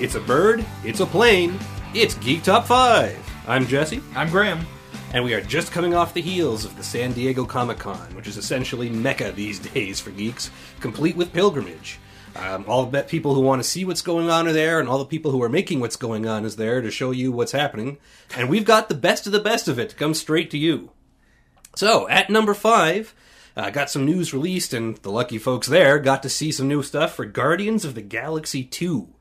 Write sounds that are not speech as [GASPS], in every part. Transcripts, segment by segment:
It's a bird, it's a plane, it's Geek Top 5. I'm Jesse, I'm Graham. and we are just coming off the heels of the San Diego Comic Con, which is essentially Mecca these [LAUGHS] days for geeks, complete with pilgrimage. Um, all the people who want to see what's going on are there, and all the people who are making what's going on is there to show you what's happening. And we've got the best of the best of it to come straight to you. So, at number five, uh, got some news released, and the lucky folks there got to see some new stuff for Guardians of the Galaxy 2.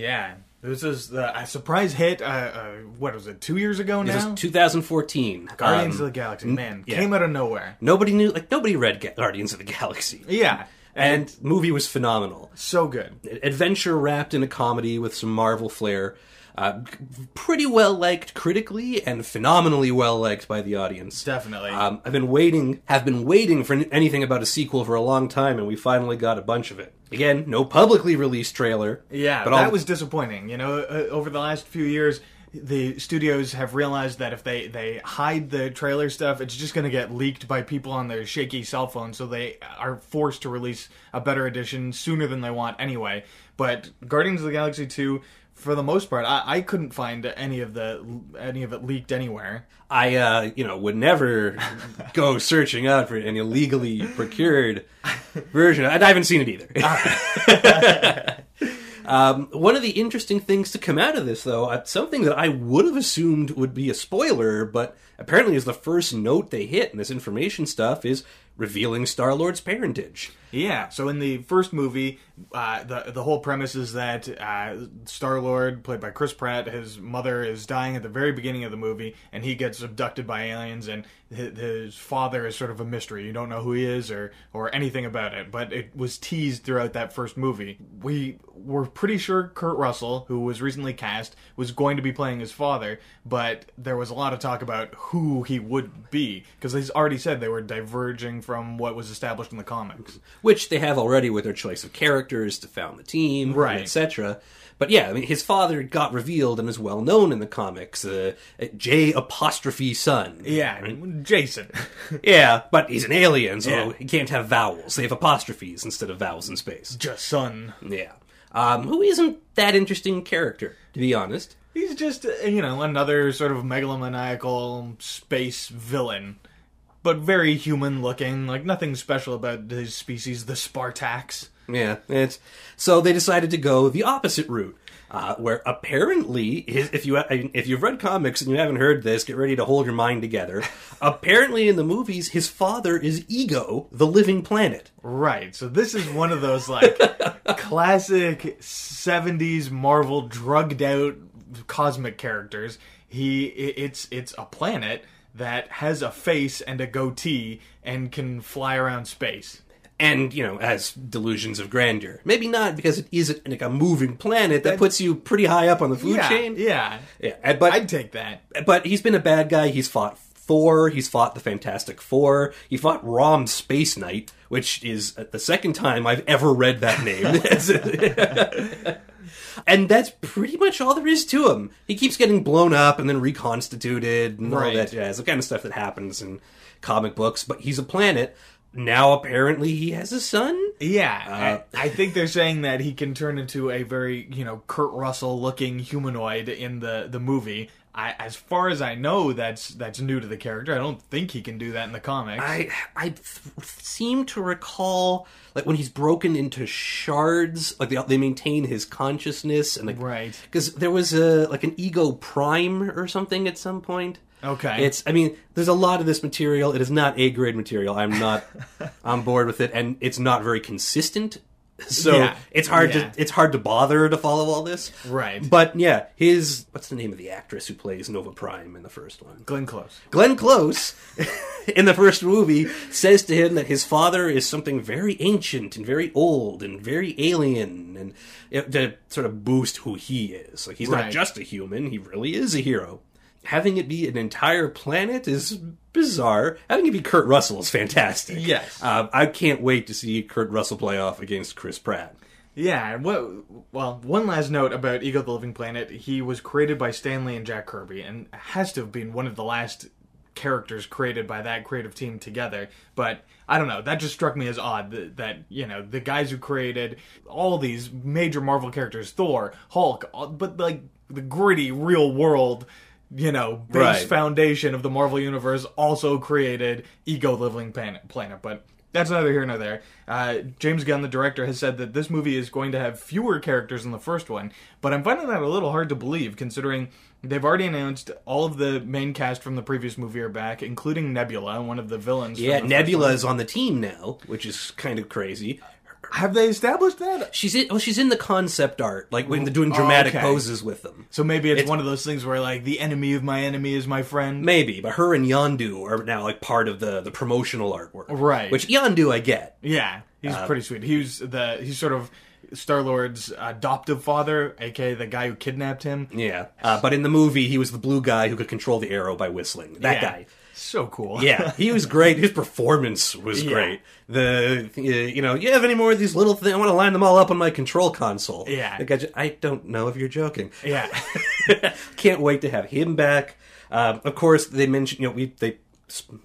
Yeah, this is the a surprise hit. Uh, uh, what was it? Two years ago now? This now. is 2014. Guardians Um, of the Galaxy. Man, yeah. came out of nowhere. Nobody knew, like, nobody read Ga- Guardians of the Galaxy. Yeah, And movie was phenomenal. so good. Adventure wrapped in a comedy with some Marvel flair. Uh, pretty well liked critically and phenomenally well liked by the audience. Definitely. Um, I've been waiting, have been waiting for anything about a sequel for a long time, and we finally got a bunch of it. Again, no publicly released trailer. yeah, but that all- was disappointing. You know, uh, over the last few years. The studios have realized that if they, they hide the trailer stuff, it's just going to get leaked by people on their shaky cell phones. So they are forced to release a better edition sooner than they want anyway. But Guardians of the Galaxy 2, for the most part, I, I couldn't find any of the any of it leaked anywhere. I, uh, you know, would never go searching out for an illegally procured [LAUGHS] version. I haven't seen it either. [LAUGHS] um, one of the interesting things to come out of this, though, uh, something that I would have assumed would be a spoiler, but apparently is the first note they hit in this information stuff, is revealing Star Lord's parentage. Yeah. So in the first movie, uh, the the whole premise is that uh, Star Lord, played by Chris Pratt, his mother is dying at the very beginning of the movie, and he gets abducted by aliens, and his, his father is sort of a mystery. You don't know who he is or or anything about it, but it was teased throughout that first movie. We were pretty sure Kurt Russell, who was recently cast, was going to be playing his father, but there was a lot of talk about who he would be because he's already said they were diverging from what was established in the comics. Which they have already with their choice of characters to found the team, Right. etc. But yeah, I mean, his father got revealed and is well known in the comics. Uh, J apostrophe son. Yeah, Jason. [LAUGHS] Yeah, but he's an alien, so Yeah. he can't have vowels. They have apostrophes instead of vowels in space. Just son. Yeah. Um, who isn't that interesting character, to be honest. He's just, uh, you know, another sort of megalomaniacal space villain. But very human looking, like nothing special about his species, the Spartax. Yeah, it's so they decided to go the opposite route, uh, where apparently, if you if you've read comics and you haven't heard this, get ready to hold your mind together. [LAUGHS] apparently, in the movies, his father is Ego, the living planet. Right, so this is one of those, like, [LAUGHS] classic 70s Marvel drugged out cosmic characters. He, it's, it's a planet that has a face and a goatee and can fly around space. And you know, has delusions of grandeur. Maybe not because it is like a moving planet that puts you pretty high up on the food yeah, chain. Yeah, Yeah, but I'd take that. but he's been a bad guy. He's fought Thor. He's fought the Fantastic Four. He fought Rom Space Knight, which is uh, the second time I've ever read that name. [LAUGHS] [LAUGHS] and that's pretty much all there is to him. He keeps getting blown up and then reconstituted and all Right. that jazz. The kind of stuff that happens in comic books. But he's a planet. Now apparently he has a son. Yeah, uh, I, I think they're saying that he can turn into a very, you know, Kurt Russell looking humanoid in the the movie. I, as far as I know, that's that's new to the character. I don't think he can do that in the comics. I I th- seem to recall like when he's broken into shards, like they they maintain his consciousness and like Right. because there was a like an ego prime or something at some point. Okay. It's I mean there's a lot of this material. It is not A grade material. I'm not [LAUGHS] on board with it, and it's not very consistent. [LAUGHS] So Yeah. it's hard Yeah. to it's hard to bother to follow all this. Right. But yeah, his what's the name of the actress who plays Nova Prime in the first one? Glenn Close. Glenn Close, [LAUGHS] in the first movie, says to him that his father is something very ancient and very old and very alien, and it, to sort of boost who he is. Like he's not just a human; he really is a hero. Having it be an entire planet is bizarre. Having it be Kurt Russell is fantastic. Yes. um, I can't wait to see Kurt Russell play off against Chris Pratt. Yeah. What? Well, one last note about Ego the Living Planet. He was created by Stan Lee and Jack Kirby, and has to have been one of the last characters created by that creative team together. But I don't know. That just struck me as odd that, that you know the guys who created all these major Marvel characters, Thor, Hulk, all- but like the gritty real world. You know, base Right. foundation of the Marvel universe also created Ego Living Planet. But that's neither here nor there. Uh, James Gunn, the director, has said that this movie is going to have fewer characters than the first one, but I'm finding that a little hard to believe considering they've already announced all of the main cast from the previous movie are back, including Nebula, one of the villains. from Yeah, Nebula is on the team now, which is kind of crazy. Have they established that? She's in, well, she's in the concept art, like when they're doing dramatic okay. poses with them. So maybe it's, It's- one of those things where like the enemy of my enemy is my friend. Maybe, but her and Yondu are now like part of the the promotional artwork, Right. Which Yondu I get. Yeah, he's Uh, pretty sweet. He was the he's sort of Star Lord's adoptive father, aka the guy who kidnapped him. Yeah, uh, but in the movie, he was the blue guy who could control the arrow by whistling. That Yeah. guy. So cool. Yeah, he was great. His performance was Yeah. great. The uh, you know, you have any more of these little things? I want to line them all up on my control console. Yeah. Like, I, ju- I don't know if you're joking. yeah. [LAUGHS] Can't wait to have him back. Um, of course, they mentioned you know we they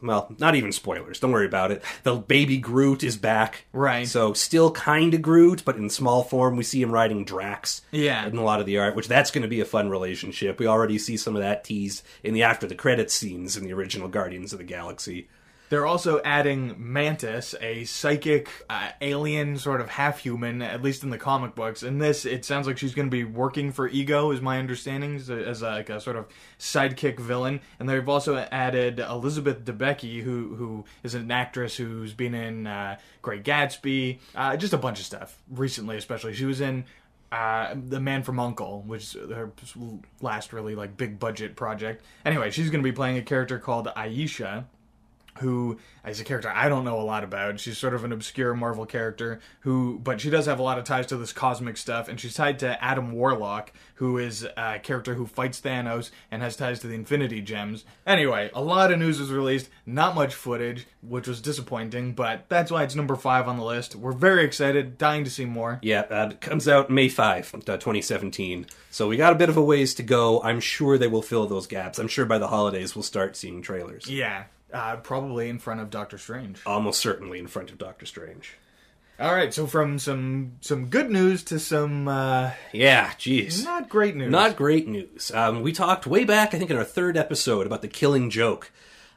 well not even spoilers. Don't worry about it. The baby Groot is back. Right. So still kind of Groot, but in small form. We see him riding Drax. Yeah. In a lot of the art, which that's going to be a fun relationship. We already see some of that teased in the after the credits scenes in the original Guardians of the Galaxy. They're also adding Mantis, a psychic uh, alien, sort of half human, at least in the comic books. In this, it sounds like she's going to be working for Ego, is my understanding, as, a, as a, like a sort of sidekick villain. And they've also added Elizabeth Debicki, who who is an actress who's been in uh, Great Gatsby, uh, just a bunch of stuff recently, especially. She was in. Uh, the Man from Uncle, which is her last really like big budget project. Anyway, she's going to be playing a character called Ayesha, who is a character I don't know a lot about. She's sort of an obscure Marvel character who, but she does have a lot of ties to this cosmic stuff, and she's tied to Adam Warlock, who is a character who fights Thanos and has ties to the Infinity Gems. Anyway, a lot of news was released, not much footage, which was disappointing, but that's why it's number five on the list. We're very excited, dying to see more. Yeah, uh, it comes out May 5, uh, 2017. So we got a bit of a ways to go. I'm sure they will fill those gaps. I'm sure by the holidays we'll start seeing trailers. Yeah, uh, probably in front of Doctor Strange. Almost certainly in front of Doctor Strange. All right, so from some some good news to some uh, Yeah, jeez. not great news. Not great news. Um, we talked way back, I think, in our third episode about The Killing Joke.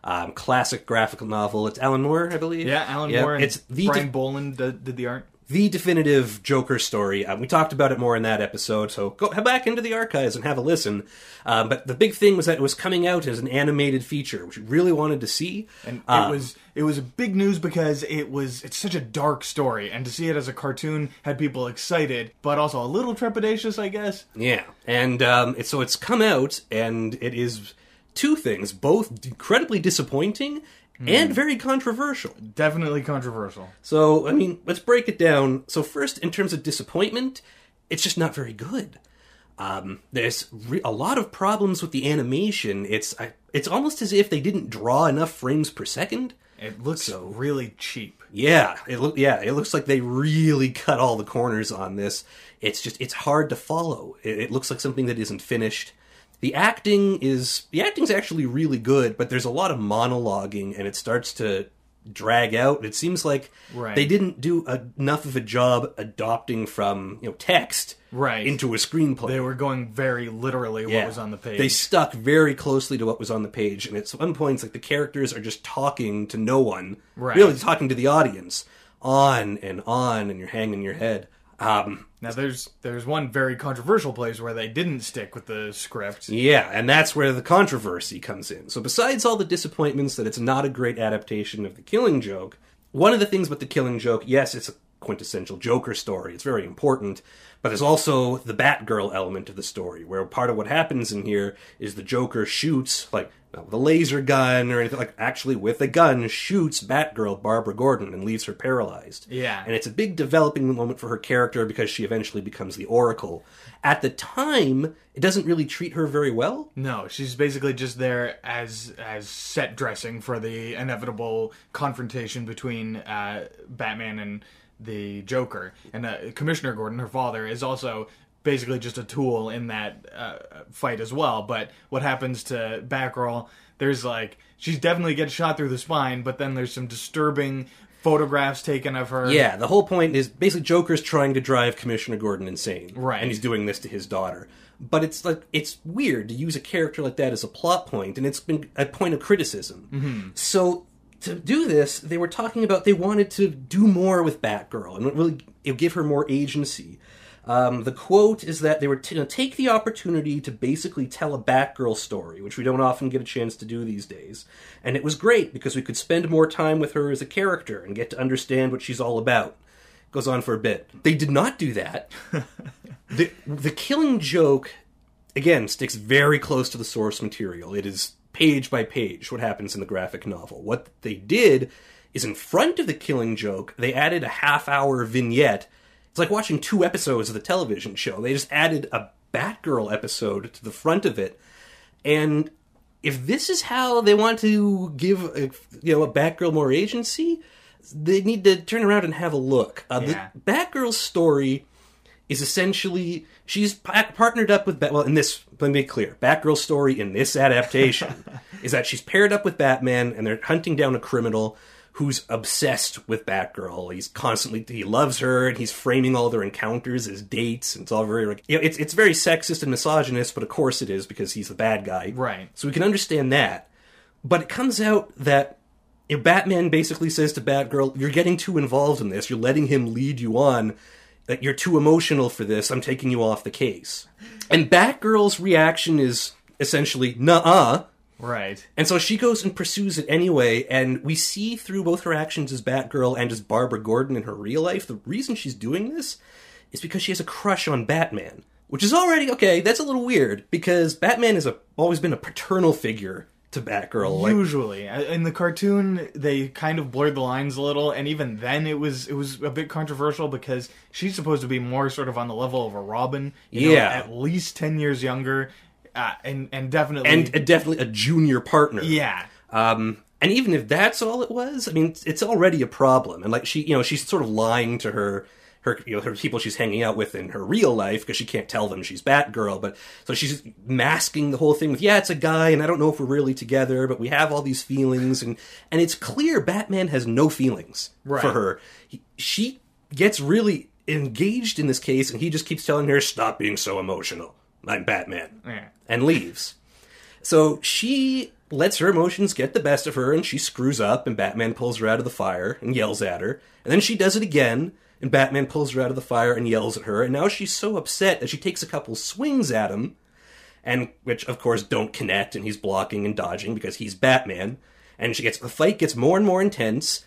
Um, classic graphical novel. It's Alan Moore, I believe. Yeah, Alan Moore and It's the Brian de- Bolland did, did the art. The definitive Joker story. Um, we talked about it more in that episode, so go head back into the archives and have a listen. Um, but the big thing was that it was coming out as an animated feature, which we really wanted to see. And Um, it was it was a big news because it was it's such a dark story, and to see it as a cartoon had people excited, but also a little trepidatious, I guess. Yeah, and um, it's, so it's come out, and it is two things, both incredibly disappointing and very controversial. Definitely controversial. So, I mean, let's break it down. So, first, in terms of disappointment, it's just not very good. Um, there's re- a lot of problems with the animation. It's I, it's almost as if they didn't draw enough frames per second. It looks so, really cheap. Yeah, it look yeah, it looks like they really cut all the corners on this. It's just it's hard to follow. It, it looks like something that isn't finished. The acting is the acting's actually really good, but there's a lot of monologuing and it starts to drag out. It seems like Right. they didn't do a, enough of a job adopting from, you know, text Right. into a screenplay. They were going very literally what was on the page. They stuck very closely to what was on the page, and at some points, like the characters are just talking to no one, Right. really talking to the audience, on and on, and you're hanging your head. Um, now there's there's one very controversial place where they didn't stick with the script. yeah, and that's where the controversy comes in. So, besides all the disappointments that it's not a great adaptation of The Killing Joke, one of the things with The Killing Joke, yes, it's a quintessential Joker story. It's very important, but there's also the Batgirl element of the story, where part of what happens in here is the Joker shoots, like, not with a laser gun or anything, like, actually with a gun, shoots Batgirl Barbara Gordon and leaves her paralyzed. Yeah. And it's a big developing moment for her character because she eventually becomes the Oracle. At the time, it doesn't really treat her very well. No, she's basically just there as as set dressing for the inevitable confrontation between uh, Batman and the Joker. And uh, Commissioner Gordon, her father, is also basically just a tool in that uh, fight as well. But what happens to Batgirl? there's like she's definitely gets shot through the spine, but then there's some disturbing photographs taken of her. Yeah, the whole point is basically Joker's trying to drive Commissioner Gordon insane. Right. And he's doing this to his daughter. But it's like it's weird to use a character like that as a plot point, and it's been a point of criticism. Mm-hmm. So to do this, they were talking about they wanted to do more with Batgirl and really give her more agency. Um, the quote is that they were to take the opportunity to basically tell a Batgirl story, which we don't often get a chance to do these days. And it was great because we could spend more time with her as a character and get to understand what she's all about. Goes on for a bit. They did not do that. [LAUGHS] the The Killing Joke again sticks very close to the source material. It is page by page what happens in the graphic novel. What they did is in front of the Killing Joke, they added a half hour vignette it's like watching two episodes of the television show. They just added a Batgirl episode to the front of it. And if this is how they want to give a, you know a Batgirl more agency, they need to turn around and have a look. Uh, Yeah. The Batgirl's story is essentially she's pa- partnered up with Bat. Well, in this, let me be clear: Batgirl's story in this adaptation [LAUGHS] is that she's paired up with Batman, and they're hunting down a criminal who's obsessed with Batgirl. He's constantly he loves her, and he's framing all their encounters as dates. And it's all very like you know, it's it's very sexist and misogynist, but of course it is because he's the bad guy, Right. So we can understand that. But it comes out that if Batman basically says to Batgirl, "You're getting too involved in this. You're letting him lead you on. That you're too emotional for this. I'm taking you off the case." And Batgirl's reaction is essentially, "Nuh-uh." Right. And so she goes and pursues it anyway, and we see through both her actions as Batgirl and as Barbara Gordon in her real life, the reason she's doing this is because she has a crush on Batman. Which is already okay, that's a little weird, because Batman has always been a paternal figure to Batgirl. Like, Usually, Uh, in the cartoon, they kind of blurred the lines a little, and even then, it was it was a bit controversial because she's supposed to be more sort of on the level of a Robin. you know, Yeah. at least ten years younger, uh, and and definitely and a, definitely a junior partner. yeah, Um, and even if that's all it was, I mean, it's already a problem. And like she, you know, she's sort of lying to her, her, you know, her people she's hanging out with in her real life because she can't tell them she's Batgirl. But so she's masking the whole thing with, yeah, it's a guy, and I don't know if we're really together, but we have all these feelings, and and it's clear Batman has no feelings Right. for her. He, she gets really engaged in this case, and he just keeps telling her, "Stop being so emotional. I'm Batman," Yeah. and leaves. So she lets her emotions get the best of her and she screws up and Batman pulls her out of the fire and yells at her. And then she does it again and Batman pulls her out of the fire and yells at her. And now she's so upset that she takes a couple swings at him and which of course don't connect and he's blocking and dodging because he's Batman. And she gets the fight gets more and more intense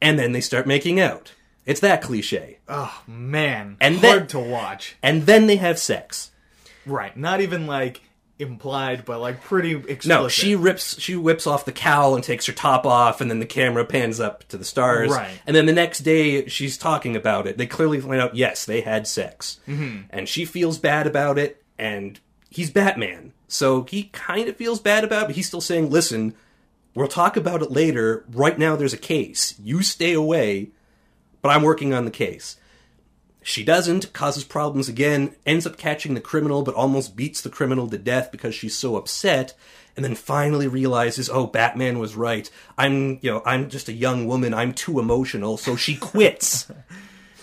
and then they start making out. It's that cliche. oh man, And hard then- to watch. And then they have sex. Right, not even like implied, but like pretty explicit. No, she rips, she whips off the cowl and takes her top off, and then the camera pans up to the stars. Right. And then the next day, she's talking about it. They clearly find out, yes, they had sex, mm-hmm. and she feels bad about it. And he's Batman, so he kind of feels bad about it. But he's still saying, "Listen, we'll talk about it later. Right now, there's a case. You stay away, but I'm working on the case." She doesn't, causes problems again, ends up catching the criminal, but almost beats the criminal to death because she's so upset, and then finally realizes, oh, Batman was right. I'm, you know, I'm just a young woman. I'm too emotional, so she quits.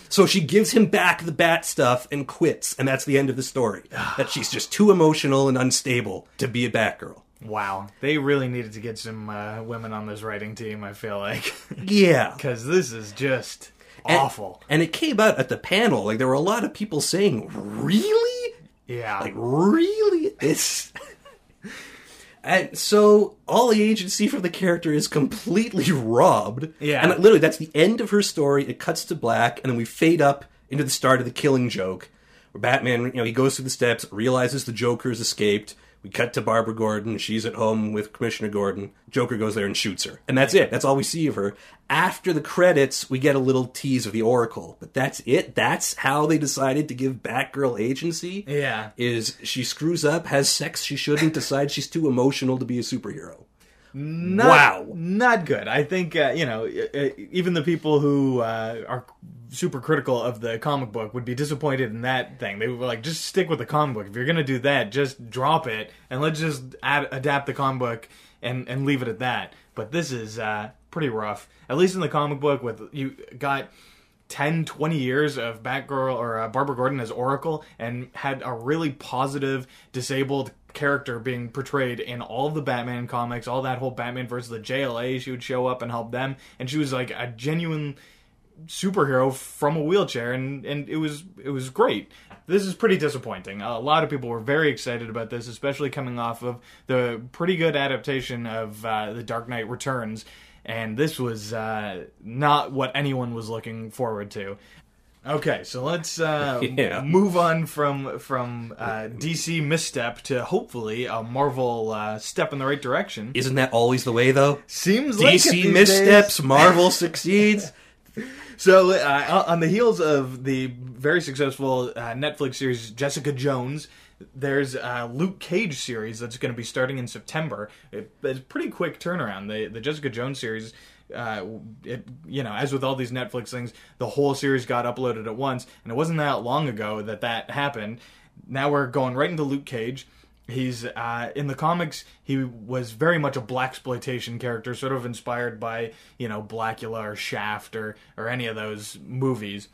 so she gives him back the bat stuff and quits, and that's the end of the story. [SIGHS] that she's just too emotional and unstable to be a Batgirl. Wow, they really needed to get some uh, women on this writing team. I feel like [LAUGHS] Yeah. because this is just And- awful. And it came out at the panel, like there were a lot of people saying, "Really? Yeah, Like really? This." [LAUGHS] And so all the agency for the character is completely [LAUGHS] robbed. Yeah. And literally, that's the end of her story. It cuts to black, and then we fade up into the start of the killing joke, where Batman, you know, he goes through the steps, realizes the Joker's escaped. We cut to Barbara Gordon. She's at home with Commissioner Gordon. Joker goes there and shoots her. And that's it. That's all we see of her. After the credits, we get a little tease of the Oracle. But that's it. That's how they decided to give Batgirl agency yeah. is she screws up, has sex she shouldn't, decides she's too emotional to be a superhero. Not, Wow. not good. I think uh, you know, even the people who uh, are super critical of the comic book would be disappointed in that thing. They were like, just stick with the comic book. If you're gonna do that, just drop it and let's just add, adapt the comic book and and leave it at that. But this is uh, pretty rough. At least in the comic book, with you got 10, 20 years of Batgirl or uh, Barbara Gordon as Oracle and had a really positive disabled character being portrayed in all the Batman comics, all that whole Batman versus the JLA. She would show up and help them, and she was like a genuine superhero from a wheelchair, and and it was it was great. This is pretty disappointing. A lot of people were very excited about this, especially coming off of the pretty good adaptation of uh, The Dark Knight Returns, and this was uh, not what anyone was looking forward to. Okay, so let's uh, [LAUGHS] Yeah. move on from from uh, DC misstep to hopefully a Marvel uh, step in the right direction. Isn't that always the way, though? Seems like DC these missteps, days. Marvel succeeds. [LAUGHS] So, uh, on the heels of the very successful uh, Netflix series Jessica Jones, there's a Luke Cage series that's going to be starting in September. It, it's pretty quick turnaround. The the Jessica Jones series, uh, it you know, as with all these Netflix things, the whole series got uploaded at once, and it wasn't that long ago that that happened. Now we're going right into Luke Cage. He's uh, in the comics. He was very much a blaxploitation character, sort of inspired by you know Blacula or Shaft or or any of those movies.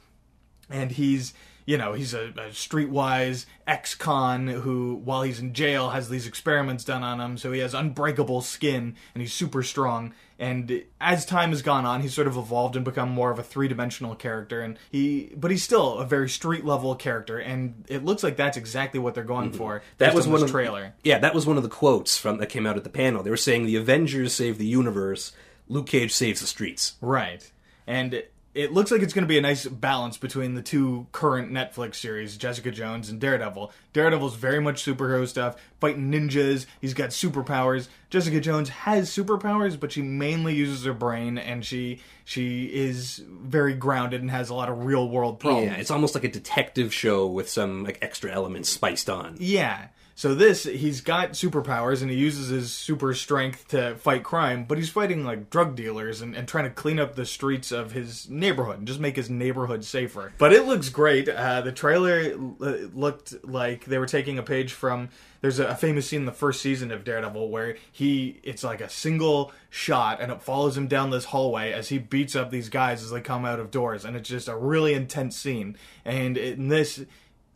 And he's you know he's a, a streetwise ex-con who, while he's in jail, has these experiments done on him. So he has unbreakable skin and he's super strong. And as time has gone on, he's sort of evolved and become more of a three-dimensional character. And he, but he's still a very street-level character. And it looks like that's exactly what they're going mm-hmm. for. That was on one of trailer. Yeah, that was one of the quotes from that came out at the panel. They were saying the Avengers save the universe, Luke Cage saves the streets. Right. And it looks like it's going to be a nice balance between the two current Netflix series, Jessica Jones and Daredevil. Daredevil's very much superhero stuff, fighting ninjas, he's got superpowers. Jessica Jones has superpowers, but she mainly uses her brain and she she is very grounded and has a lot of real world problems. Yeah, it's almost like a detective show with some like extra elements spiced on. Yeah. So this, he's got superpowers and he uses his super strength to fight crime, but he's fighting like drug dealers and, and trying to clean up the streets of his neighborhood and just make his neighborhood safer. But it looks great. Uh, the trailer uh, looked like they were taking a page from. There's a, a famous scene in the first season of Daredevil where he, it's like a single shot and it follows him down this hallway as he beats up these guys as they come out of doors, and it's just a really intense scene. And in this,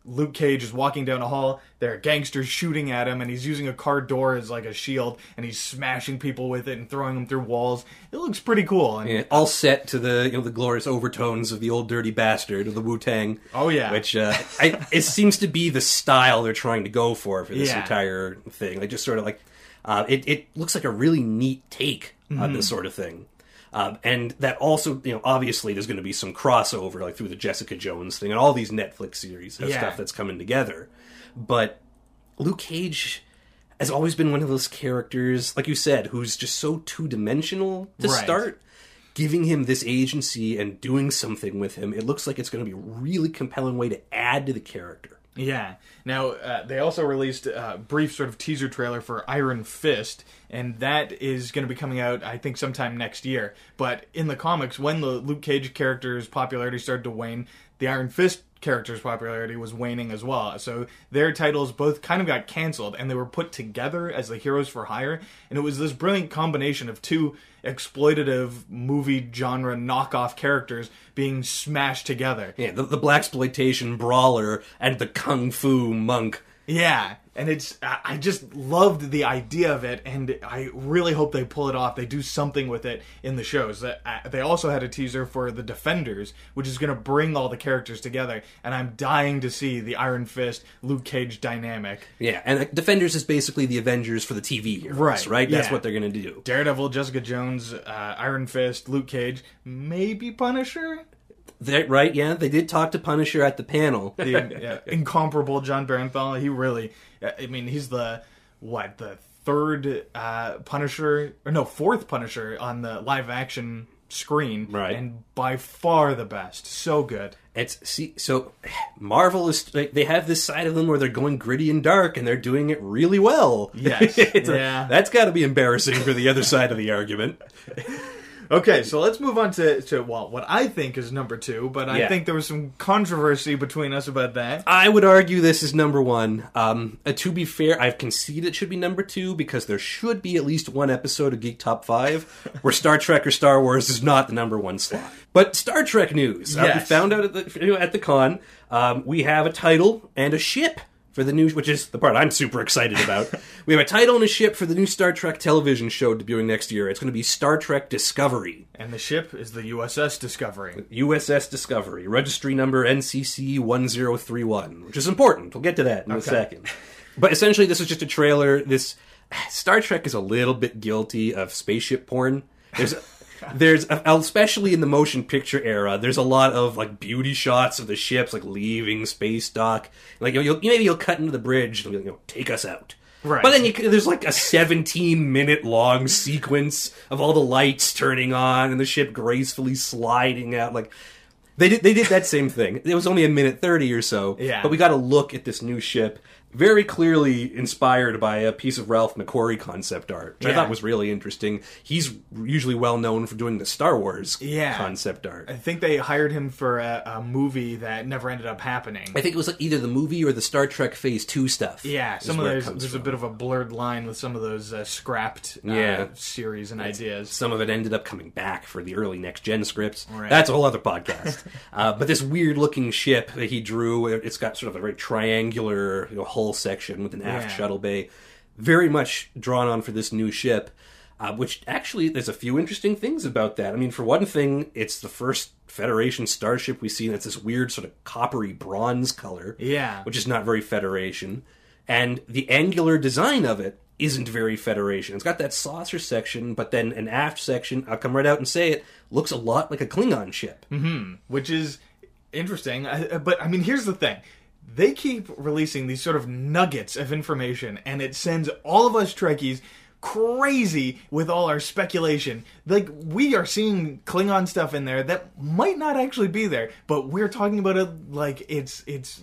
Luke Cage is walking down a hall. There are gangsters shooting at him, and he's using a car door as like a shield, and he's smashing people with it and throwing them through walls. It looks pretty cool. And Yeah, all set to the you know the glorious overtones of the old dirty bastard of the Wu Tang. Oh, yeah. which uh, I, it seems to be the style they're trying to go for for this Yeah. entire thing. Like just sort of like uh, it. It looks like a really neat take on Mm-hmm. this sort of thing. Um, and that also, you know, obviously there's going to be some crossover, like through the Jessica Jones thing and all these Netflix series and Yeah. stuff that's coming together. But Luke Cage has always been one of those characters, like you said, who's just so two dimensional to Right. start. Giving him this agency and doing something with him, it looks like it's going to be a really compelling way to add to the character. Yeah. Now uh, they also released a brief sort of teaser trailer for Iron Fist, and that is going to be coming out, I think, sometime next year. But in the comics, when the Luke Cage character's popularity started to wane, the Iron Fist character's popularity was waning as well. So their titles both kind of got canceled, and they were put together as the Heroes for Hire, and it was this brilliant combination of two exploitative movie genre knockoff characters being smashed together. Yeah, the, the blaxploitation brawler and the kung fu monk. Yeah, and it's I just loved the idea of it, and I really hope they pull it off. They do something with it in the shows. They also had a teaser for the Defenders, which is going to bring all the characters together, and I'm dying to see the Iron Fist Luke Cage dynamic. Yeah, and Defenders is basically the Avengers for the TV heroes, Right, right? That's yeah. what they're going to do. Daredevil, Jessica Jones, uh, Iron Fist, Luke Cage, maybe Punisher. They- right? Yeah, they did talk to Punisher at the panel. the [LAUGHS] uh, incomparable Jon Bernthal. He really, I mean, he's the what the third uh, Punisher or no fourth Punisher on the live action screen, Right. And by far the best. So good. It's see, so Marvel is they they have this side of them where they're going gritty and dark, and they're doing it really well. Yes. [LAUGHS] It's a- Yeah. that's got to be embarrassing for the other side of the argument. [LAUGHS] Okay, so let's move on to, to well, what I think is number two, but I Yeah. think there was some controversy between us about that. I would argue this is number one. Um, uh, to be fair, I've conceded it should be number two because there should be at least one episode of Geek Top 5 where Star Trek or Star Wars is not the number one slot. But Star Trek news. Uh, we Yes. found out at the, at the con, um, we have a title and a ship for the new, which is the part I'm super excited about. [LAUGHS] we have a title and a ship for the new Star Trek television show debuting next year. It's going to be Star Trek Discovery. And the ship is the USS Discovery. USS Discovery, registry number NCC 1031, which is important. We'll get to that in a second. But essentially, this is just a trailer. This Star Trek is a little bit guilty of spaceship porn. There's. [LAUGHS] [LAUGHS] There's uh, especially in the motion picture era. There's a lot of like beauty shots of the ships like leaving space dock. Like you'll, you'll- maybe you'll cut into the bridge and you'll, you know, take us out. Right. But then you, there's like a 17 minute long sequence of all the lights turning on and the ship gracefully sliding out. Like they did, they did that same thing. It was only a minute 30 or so. Yeah. But we got to look at this new ship. Very clearly inspired by a piece of Ralph McQuarrie concept art, which I thought was really interesting. He's usually well known for doing the Star Wars Yeah. concept art. I think they hired him for a, a movie that never ended up happening. I think it was like either the movie or the Star Trek Phase 2 stuff. Yeah, some of those, there's from. a bit of a blurred line with some of those uh, scrapped uh, Yeah. series and ideas. Some of it ended up coming back for the early next gen scripts. Right. That's a whole other podcast. [LAUGHS] uh, but this weird looking ship that he drew, it's got sort of a very triangular you know, hull section with an aft Yeah. shuttle bay. Very much drawn on for this new ship. Uh, which actually, there's a few interesting things about that. I mean, for one thing, it's the first Federation starship we've seen. It's this weird sort of coppery bronze color, Yeah. which is not very Federation. And the angular design of it isn't very Federation. It's got that saucer section, but then an aft section, I'll come right out and say it, looks a lot like a Klingon ship. which is interesting. I- But I mean, here's the thing: they keep releasing these sort of nuggets of information, and it sends all of us Trekkies crazy with all our speculation. Like we are seeing Klingon stuff in there that might not actually be there, but we're talking about it like it's it's.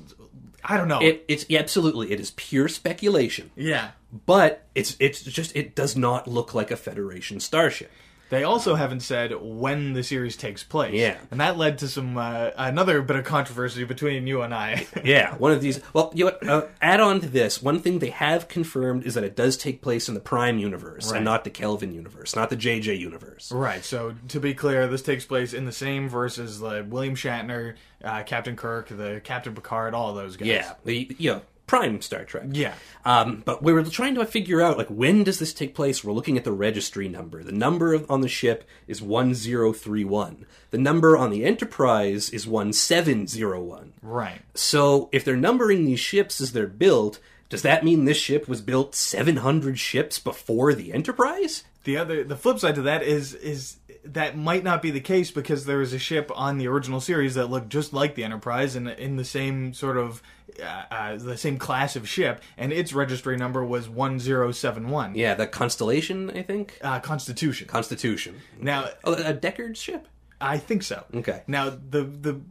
I don't know. It, it's yeah, absolutely, it is pure speculation. yeah. But it's it's just it does not look like a Federation starship. They also haven't said when the series takes place. Yeah. and that led to some uh, another bit of controversy between you and I. [LAUGHS] Yeah, one of these. Well, you know what? Uh, add on to this, one thing they have confirmed is that it does take place in the Prime universe Right. and not the Kelvin universe, not the JJ universe. Right. So to be clear, this takes place in the same verse as uh, William Shatner, uh, Captain Kirk, the Captain Picard, all those guys. Yeah, the you know Prime Star Trek. Yeah. Um, but we were trying to figure out like when does this take place? We're looking at the registry number. The number of, on the ship is one zero three one. The number on the Enterprise is one seven zero one. Right. So if they're numbering these ships as they're built, does that mean this ship was built seven hundred ships before the Enterprise? The other, the flip side to that is is that might not be the case because there was a ship on the original series that looked just like the Enterprise and in the same sort of uh, uh, the same class of ship, and its registry number was one zero seven one. Yeah, the Constellation, I think. Uh, Constitution. Constitution. Now, Oh, a Deckard ship. I think so. Okay. Now the the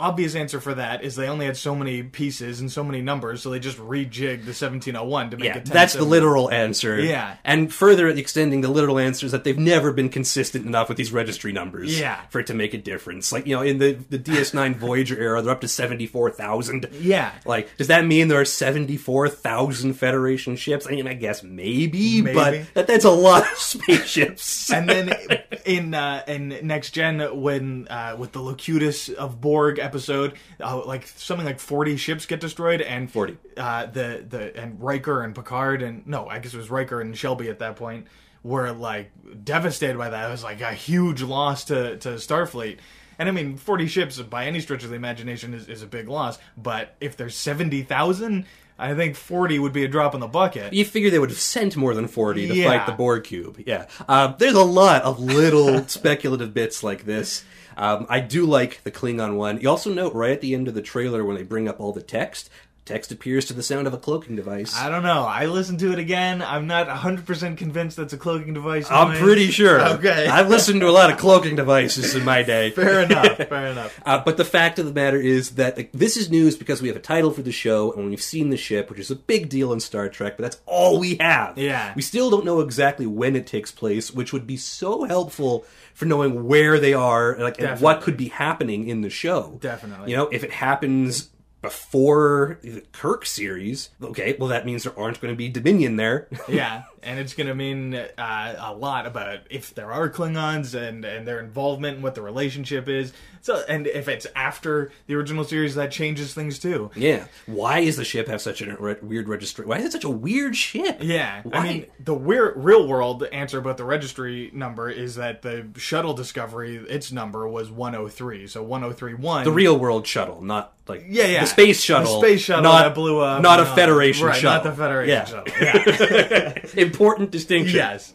obvious answer for that is they only had so many pieces and so many numbers, so they just rejigged the 1701 to make Yeah, it. that's the literal answer. Yeah. And further extending the literal answer is that they've never been consistent enough with these registry numbers Yeah. for it to make a difference. Like, you know, in the, the DS9 [LAUGHS] Voyager era, they're up to 74,000. Yeah. Like, does that mean there are 74,000 Federation ships? I mean, I guess maybe, Maybe. but that, that's a lot of [LAUGHS] spaceships. and then [LAUGHS] in uh, in next gen when uh, with the Locutus of Borg episode, uh, like something like forty ships get destroyed, and 40. Uh, the the and Riker and Picard and no, I guess it was Riker and Shelby at that point were like devastated by that. It was like a huge loss to to Starfleet. And I mean, 40 ships by any stretch of the imagination is, is a big loss. But if there's 70,000, I think 40 would be a drop in the bucket. You figure they would have sent more than 40 to Yeah. fight the Borg cube. Yeah. Uh, there's a lot of little [LAUGHS] speculative bits like this. Um, I do like the Klingon one. You also note right at the end of the trailer when they bring up all the text, Text appears to the sound of a cloaking device. I don't know. I listened to it again. I'm not 100% convinced that's a cloaking device. I'm pretty sure. Okay. I've listened to a lot of cloaking devices in my day. [LAUGHS] Fair enough. [LAUGHS] Fair enough. Uh, but the fact of the matter is that like, this is news because we have a title for the show and we've seen the ship, which is a big deal in Star Trek, but that's all we have. Yeah. We still don't know exactly when it takes place, which would be so helpful for knowing where they are like, and what could be happening in the show. Definitely. You know, if it happens before the Kirk series, okay, well, that means there aren't going to be Dominion there. [LAUGHS] yeah, and it's going to mean uh, a lot about if there are Klingons and and their involvement and what the relationship is. So, and if it's after the original series, that changes things too. yeah. Why is the ship have such a re- weird registry? Why is it such a weird ship? Yeah, Why? I mean, the weir- real world answer about the registry number is that the shuttle Discovery, its number was 103. So 1031. the real world shuttle, not like Yeah, yeah. the space shuttle, The space shuttle not, that blew up. not a all- Federation right, shuttle, Not the Federation Yeah. shuttle. Yeah. [LAUGHS] Important distinction. yes.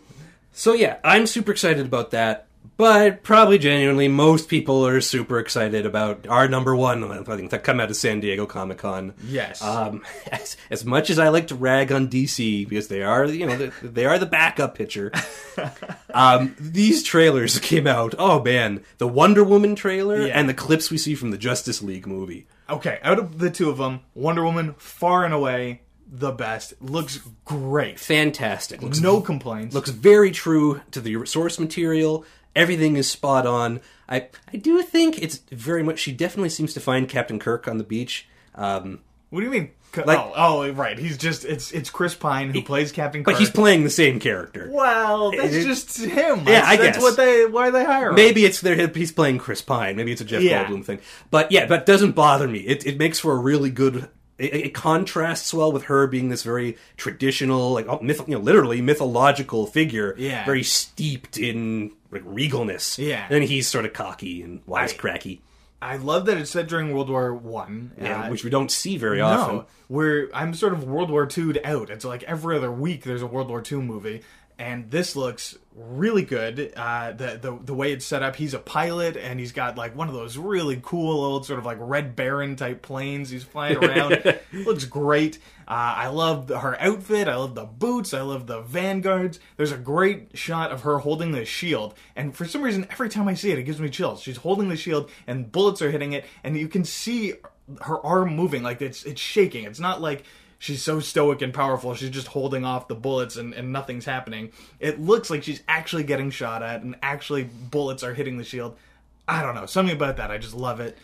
So yeah, I'm super excited about that. But probably genuinely, most people are super excited about our number one. I think that come out of San Diego Comic Con. Yes. Um, [LAUGHS] as, as much as I like to rag on DC because they are, you know, they, they are the backup pitcher. [LAUGHS] um, these trailers came out. Oh man, the Wonder Woman trailer Yeah. and the clips we see from the Justice League movie. Okay, out of the two of them, Wonder Woman far and away the best. Looks great. Fantastic. Looks No complaints. looks very true to the source material. Everything is spot on. I I do think it's very much. She definitely seems to find Captain Kirk on the beach. Um, what do you mean? Like- oh, oh, right. He's just it's it's Chris Pine who plays Captain Kirk. but he's playing the same character. well, that's It- just him. Yeah, That's, I that's guess. what they why they hire him. Maybe it's their he's playing Chris Pine. Maybe it's a Jeff Yeah. Goldblum thing. But yeah, but it doesn't bother me. It it makes for a really good. It, it contrasts well with her being this very traditional, like oh, myth, you know, literally mythological figure. Yeah. very steeped in like regalness. Yeah. and then he's sort of cocky and wisecracky. I love that it's set during World War One. Yeah, Uh, which we don't see very often. No, where I'm sort of World War II'd out. It's like every other week there's a World War II movie, and this looks really good. Uh, the the the way it's set up, he's a pilot, and he's got like one of those really cool old sort of like Red Baron type planes. He's flying around. [LAUGHS] looks great. Uh, I love her outfit. I love the boots. I love the vanguards. There's a great shot of her holding the shield, and for some reason, every time I see it, it gives me chills. She's holding the shield, and bullets are hitting it, and you can see her arm moving like it's it's shaking. It's not like she's so stoic and powerful. She's just holding off the bullets and, and nothing's happening. It looks like she's actually getting shot at and actually bullets are hitting the shield. I don't know. Something about that. I just love it.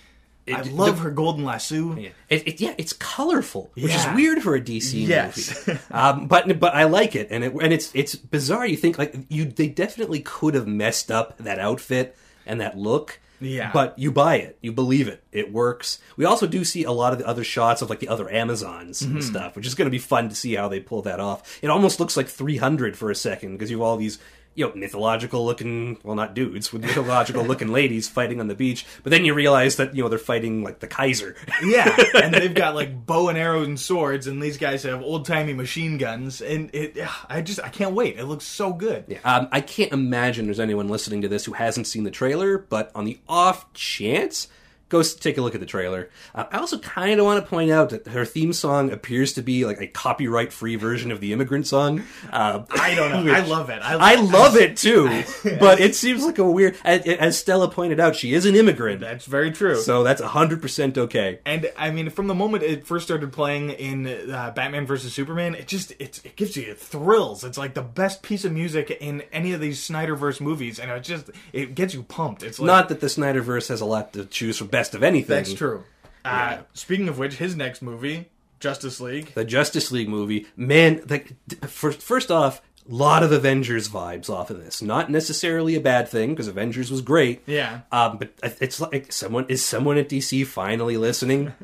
I love the- her golden lasso. Yeah. It, it, yeah, it's colorful, which Yeah. is weird for a DC Yes. movie. [LAUGHS] um, but but I like it, and it and it's it's bizarre. You think like you they definitely could have messed up that outfit and that look. Yeah. But you buy it, you believe it, it works. We also do see a lot of the other shots of like the other Amazons Mm-hmm. and stuff, which is going to be fun to see how they pull that off. It almost looks like 300 for a second because you have all these you know mythological looking well not dudes with mythological looking ladies fighting on the beach but then you realize that you know they're fighting like the kaiser yeah, and [LAUGHS] they've got like bow and arrows and swords, and these guys have old timey machine guns, and it. I just I can't wait. It looks so good. Um, I can't imagine there's anyone listening to this who hasn't seen the trailer, but on the off chance, go take a look at the trailer. Uh, I also kind of want to point out that her theme song appears to be like a copyright free version of the immigrant song. Uh, I don't know. I love it. I love it too, [LAUGHS] but it seems like a weird. As, as Stella pointed out, she is an immigrant, That's very true. so that's hundred percent okay. And I mean, from the moment it first started playing in uh, Batman versus Superman, it just it, it gives you thrills. It's like the best piece of music in any of these Snyderverse movies, and it just it gets you pumped. It's like, Not that the Snyderverse has a lot to choose from best of anything. that's true. Uh, speaking of which, his next movie, Justice League. the Justice League movie, man, like first, first off, a lot of Avengers vibes off of this. Not necessarily a bad thing because Avengers was great. Yeah. Um, but it's like someone is someone at DC finally listening. [LAUGHS]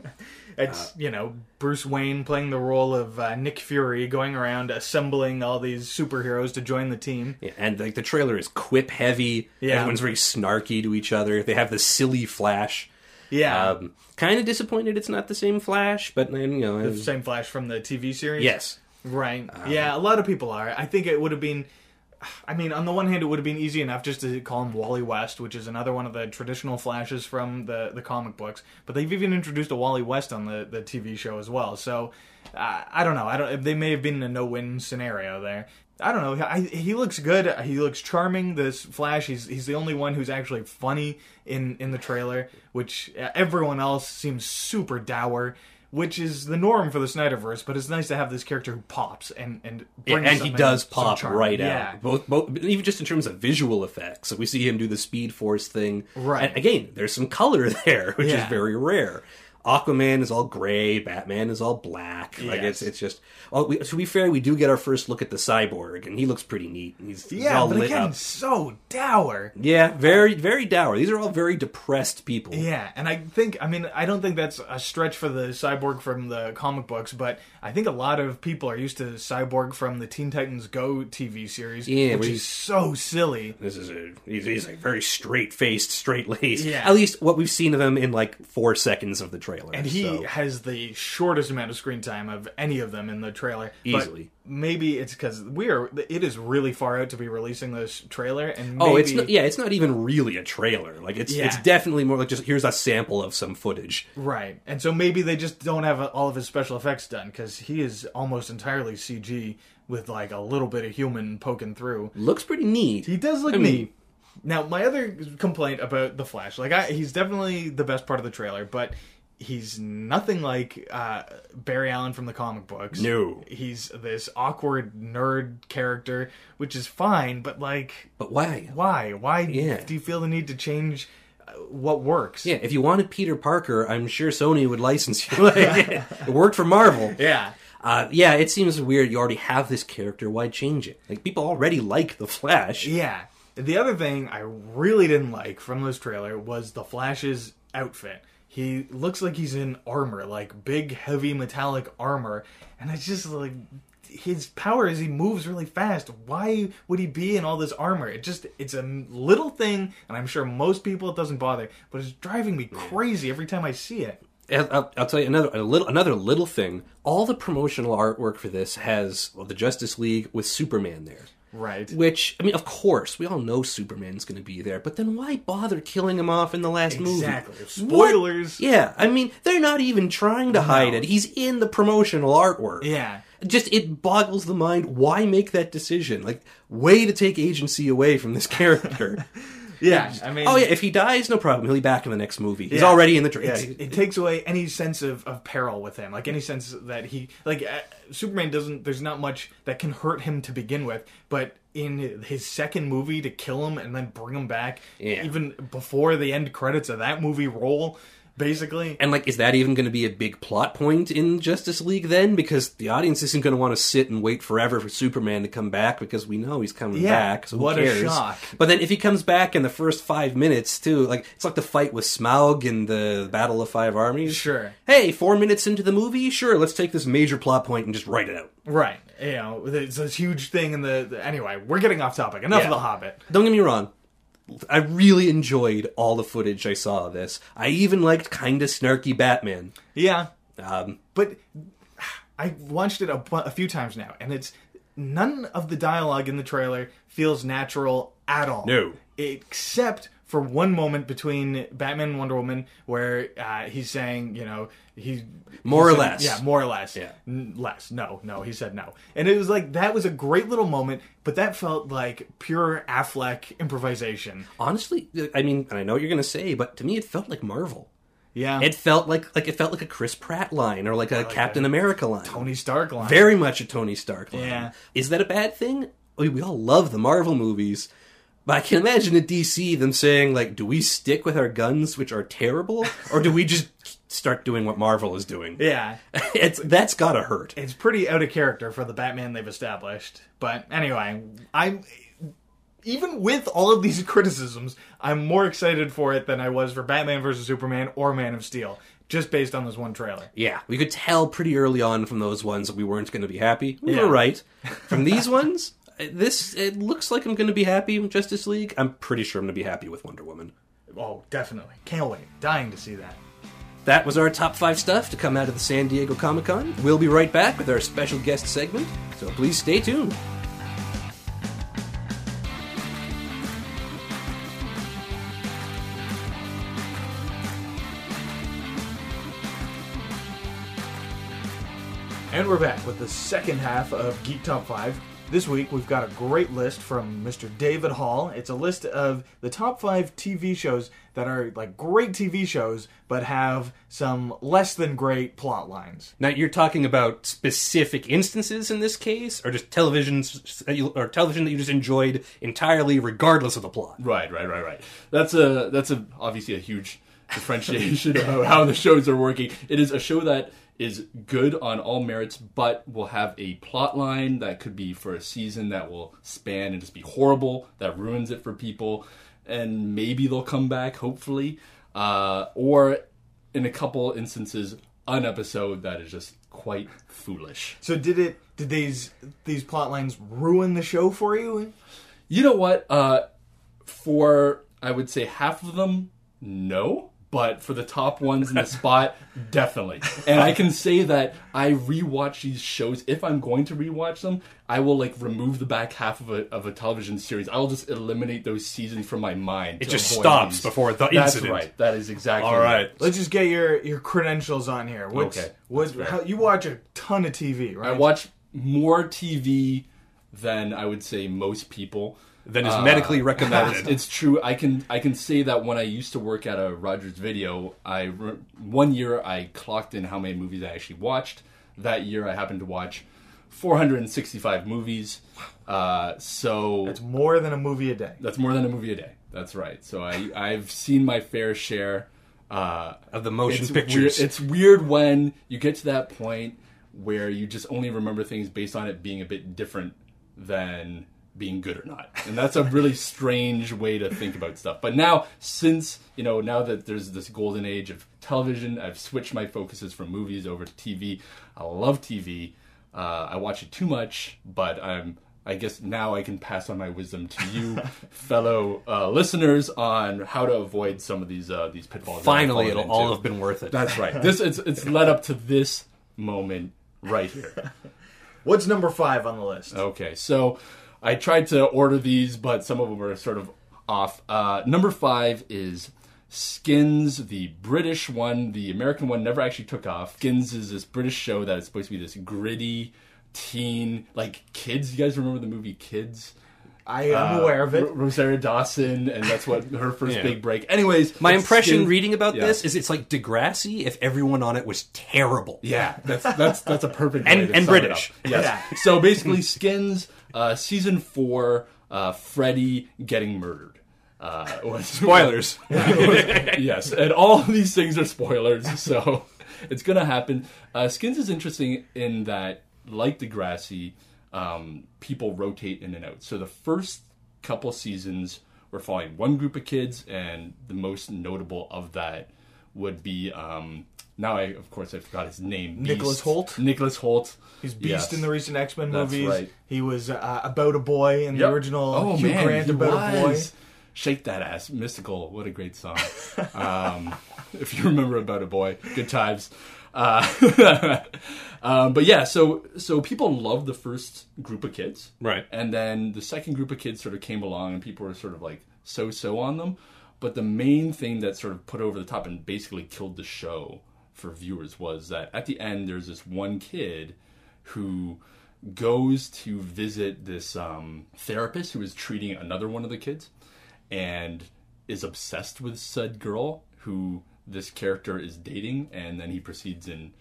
It's you know Bruce Wayne playing the role of uh, Nick Fury, going around assembling all these superheroes to join the team. Yeah, and like the trailer is quip heavy. Yeah. Everyone's very snarky to each other. They have the silly Flash. Yeah, Um, kind of disappointed it's not the same Flash, but then you know, the was- same Flash from the TV series. yes. Right. yeah, a lot of people are. I think it would have been I mean, on the one hand, it would have been easy enough just to call him Wally West, which is another one of the traditional flashes from the, the comic books. But they've even introduced a Wally West on the, the TV show as well. So uh, I don't know. I don't. They may have been in a no win scenario there. I don't know. I, he looks good. He looks charming. This Flash. He's he's the only one who's actually funny in in the trailer. Which uh, everyone else seems super dour which is the norm for the Snyderverse. But it's nice to have this character who pops and and Yeah, and he does pop right yeah. out. Both, both, even just in terms of visual effects. We see him do the Speed Force thing. Right. And again, there's some color [LAUGHS] there, which Yeah. is very rare. Aquaman is all gray. Batman is all black. Like Yes. it's it's just. Oh, we, to be fair, we do get our first look at the cyborg, and he looks pretty neat. He's, he's Yeah, all but lit again, up. so dour. Yeah, very very dour. These are all very depressed people. Yeah, and I think I mean I don't think that's a stretch for the cyborg from the comic books, but I think a lot of people are used to cyborg from the Teen Titans Go TV series, Yeah, which is so silly. This is a he's, he's like very straight faced, straight laced. Yeah. At least what we've seen of him in like four seconds of the trailer. And he so. has the shortest amount of screen time of any of them in the trailer. But Easily. maybe it's because we are. It is really far out to be releasing this trailer, and maybe, Oh, it's not, yeah, it's not even really a trailer. Like it's Yeah. it's definitely more like just here's a sample of some footage. Right. And so maybe they just don't have all of his special effects done because he is almost entirely CG with like a little bit of human poking through. Looks pretty neat. He does look I mean- neat. Now, my other complaint about the Flash, like I, he's definitely the best part of the trailer, but he's nothing like uh, Barry Allen from the comic books. No. he's this awkward nerd character, which is fine, but like, But why? why? Why Yeah. do you feel the need to change uh, what works? Yeah, if you wanted Peter Parker, I'm sure Sony would license you. [LAUGHS] It worked for Marvel. yeah. Uh, yeah, it seems weird. You already have this character. Why change it? Like people already like the Flash. Yeah. The other thing I really didn't like from this trailer was the Flash's outfit. He looks like he's in armor, like big, heavy metallic armor, and it's just like his power is he moves really fast. Why would he be in all this armor? It just it's a little thing, and I'm sure most people it doesn't bother, but it's driving me crazy every time I see it. I'll, I'll- tell you another a little another little thing. All the promotional artwork for this has well, the Justice League with Superman there. Right. Which I mean, of course, we all know Superman's going to be there, but then why bother killing him off in the last movie? Exactly. What? Spoilers. Yeah, I mean, they're not even trying to hide it. He's in the promotional artwork. Yeah. Just it boggles the mind. Why make that decision? Like, way to take agency away from this character. [LAUGHS] Yeah. I mean oh yeah, if he dies, no problem. He'll be back in the next movie. He's Yeah. already in the. Tra- Yeah, it, it takes away any sense of, of peril with him, like any sense that he like uh, Superman doesn't. There's not much that can hurt him to begin with, but in his second movie to kill him and then bring him back, Yeah. even before the end credits of that movie roll, basically. And like, is that even going to be a big plot point in Justice League then? Because the audience isn't going to want to sit and wait forever for Superman to come back because we know he's coming Yeah, back. So what a shock. But then if he comes back in the first five minutes too, like it's like the fight with Smaug in the Battle of Five Armies. Sure. Hey, four minutes into the movie, sure, let's take this major plot point and just write it out. Right. You know, it's this huge thing in the, the- anyway. We're getting off topic. Enough Yeah. of the Hobbit. Don't get me wrong. I really enjoyed all the footage I saw of this. I even liked kind of snarky Batman. Yeah, Um, but [SIGHS] I watched it a, a few times now, and it's none of the dialogue in the trailer feels natural at all. No. except for one moment between Batman and Wonder Woman where uh, he's saying, you know, he More or said- less. yeah, more or less, Yeah. N- less. No, no, he said no, and it was like that was a great little moment, but that felt like pure Affleck improvisation. honestly, I mean, and I know what you're going to say, but to me, it felt like Marvel. Yeah, It felt like like it felt like a Chris Pratt line or like a Captain a America line. Tony Stark line. Very much a Tony Stark line. Yeah. Is that a bad thing? We, we all love the Marvel movies. But I can imagine at DC them saying, like, do we stick with our guns, which are terrible, or do we just start doing what Marvel is doing? [LAUGHS] yeah. [LAUGHS] it's that's gotta hurt. it's pretty out of character for the Batman they've established. But anyway, I'm even with all of these [LAUGHS] criticisms, I'm more excited for it than I was for Batman vs Superman or Man of Steel, just based on this one trailer. Yeah, we could tell pretty early on from those ones that we weren't going to be happy. We Yeah. were right. From these ones, this it looks like I'm going to be happy with Justice League. I'm pretty sure I'm going to be happy with Wonder Woman. Oh, definitely. Can't wait. Dying to see that. That was our top five stuff to come out of the San Diego Comic Con. We'll be right back with our special guest segment, so please stay tuned. And we're back with the second half of Geek Top 5. This week we've got a great list from Mr. David Hall. It's a list of the top 5 TV shows that are like great TV shows but have some less than great plot lines. Now you're talking about specific instances in this case, or just televisions or television that you just enjoyed entirely, regardless of the plot. Right, right, right, right. That's a that's a obviously a huge differentiation of how the shows are working. It is a show that is good on all merits, but will have a plot line that could be for a season that will span and just be horrible, that ruins it for people, and maybe they'll come back, hopefully. Uh, or in a couple instances, an episode that is just quite foolish. So did it did these these plot lines ruin the show for you? You know what? Uh, for I would say half of them, no. But for the top ones in the spot, definitely. And I can say that I rewatch these shows. If I'm going to rewatch them, I will like remove the back half of a of a television series. I will just eliminate those seasons from my mind. It just stops these. before the That's incident. right. That is exactly All right. Let's just get your your credentials on here. What's, Okay, What, how, you watch a ton of TV, right? I watch more TV than I would say most people. That is Uh, medically [LAUGHS] recommended. it's true. I can I can say that when I used to work at a Rogers Video, I one year I clocked in how many movies I actually watched. That year I happened to watch 465 movies. Uh, so It's more than a movie a day. that's more than a movie a day. That's right. So I I've seen my fair share. Uh, of the motion it's pictures. Weird, it's weird when you get to that point where you just only remember things based on it being a bit different than being good or not. And that's a really strange way to think about stuff. But now, since, you know, now that there's this golden age of television, I've switched my focuses from movies over to TV. I love TV. Uh, I watch it too much, but I'm. I guess now I can pass on my wisdom to you, [LAUGHS] fellow uh, listeners, on how to avoid some of these uh, these pitfalls. Finally, it'll all have been worth it. That's right. This it's it's [LAUGHS] led up to this moment right here. [LAUGHS] What's number five on the list? Okay, so I tried to order these, but some of them were sort of off. Uh, number five is Skins, the British one. The American one never actually took off. Skins is this British show that is supposed to be this gritty teen, like kids. You guys remember the movie Kids? I am aware of it. R- Rosario Dawson, and that's what her first Yeah. big break. Anyways, My impression Skins- reading about Yeah. this is it's like Degrassi if everyone on it was terrible. Yeah, that's that's that's a perfect And- to and sum it British. up. Yes. Yeah. So basically, Skins uh, season four, uh, Freddy getting murdered. Uh, was- Spoilers. [LAUGHS] yes, and all of these things are spoilers, so [LAUGHS] it's gonna happen. Uh, Skins is interesting in that, like Degrassi, um, people rotate in and out. So the first couple seasons, we're following one group of kids, and the most notable of that would be. Um, now, I of course I forgot his name. Nicholas Hoult? Nicholas Hoult. He's Beast Yes. in the recent X Men That's movies. right. He was uh, about a boy in the original Oh Hugh man, Grant he about a boy. was. Shake that ass, mystical. What a great song. [LAUGHS] um, if you remember about a boy, good times. Uh, [LAUGHS] um, but yeah, so so people loved the first group of kids, Right. And then the second group of kids sort of came along, and people were sort of like so so on them. But the main thing that sort of put over the top and basically killed the show for viewers was that at the end there's this one kid who goes to visit this um, therapist who is treating another one of the kids and is obsessed with said girl who this character is dating and then he proceeds in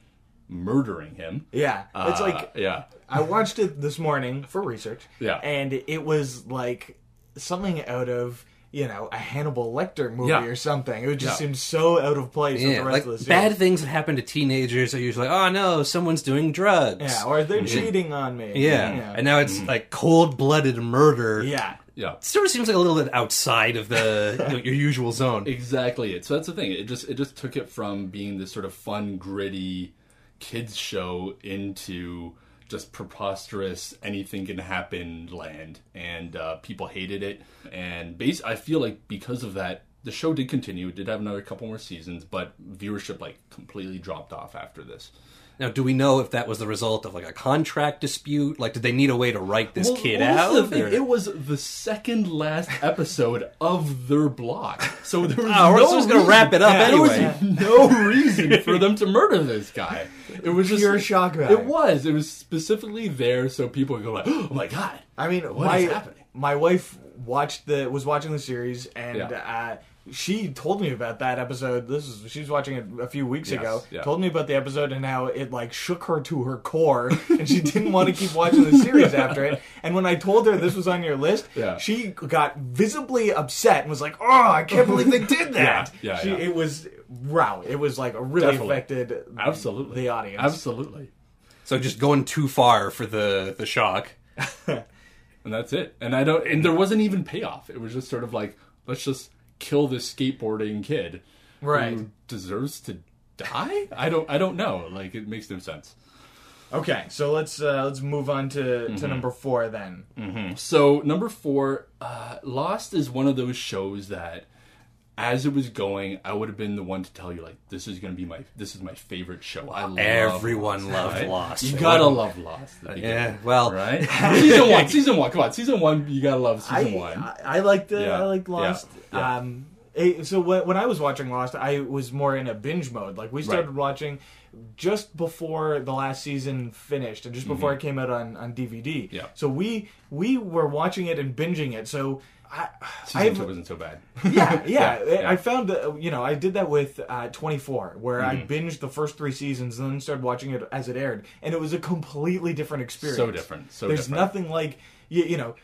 murdering him Yeah, it's Uh, like yeah I watched it this morning for research. Yeah. and it was like something out of you know a Hannibal Lecter movie Yeah. or something. It just Yeah. seemed so out of place with Yeah, the rest like of the series. bad things that happen to teenagers are usually, oh no, someone's doing drugs. Yeah, or they're cheating on me. yeah. yeah. and now it's like cold-blooded murder. yeah. yeah It Sort of seems like a little bit outside of the [LAUGHS] you know, your usual zone. exactly it so that's the thing it just it just took it from being this sort of fun gritty kids show into just preposterous anything can happen land and uh, people hated it. And base i feel like because of that the show did continue it did have another couple more seasons but viewership like completely dropped off after this Now, do we know if that was the result of like a contract dispute? Like, did they need a way to write this Well, kid out? the thing. It was the second last episode of their block, so there was [LAUGHS] Oh, no just gonna reason- wrap it up There was anyway. no reason for them to murder this guy. It was just Pure shock value. It was. It was specifically there so people would go like, [GASPS] "Oh my god!" I mean, What my is happening? my wife watched the was watching the series and Yeah. uh, she told me about that episode. This is she was watching it a few weeks Yes, ago. yeah. Told me about the episode and how it like shook her to her core, [LAUGHS] and she didn't want to keep watching the series after it. And when I told her this was on your list, Yeah. she got visibly upset and was like, "Oh, I can't believe they did that." Yeah, yeah, She, yeah. It was wow. It was like a really Definitely. affected Absolutely, the audience. Absolutely, so just going too far for the the shock. [LAUGHS] and that's it. And I don't. And there wasn't even payoff. It was just sort of like, let's just kill this skateboarding kid, Right. Who deserves to die. I don't. I don't know. Like it makes no sense. Okay, so let's uh, let's move on to, Mm-hmm. to number four then. So number four, uh, Lost is one of those shows that, as it was going, I would have been the one to tell you like this is going to be my this is my favorite show. I love Everyone Lost, loved right? Lost. You gotta love Lost. at Yeah, beginning, well, right? [LAUGHS] season one, season one. Come on, season one. You gotta love season I, one. I, I liked the Yeah, I liked yeah, Lost. yeah. Um, so when, when I was watching Lost, I was more in a binge mode. Like we started Right. watching just before the last season finished, and just before it came out on, on DVD. Mm-hmm. Yeah. So we we were watching it and binging it. So I, season I've- two wasn't so bad. [LAUGHS] [LAUGHS] yeah, yeah, Yeah, I found that you know I did that with uh, 24, where I Mm-hmm. binged the first three seasons and then started watching it as it aired, and it was a completely different experience. So different, so There's different. nothing like you, you know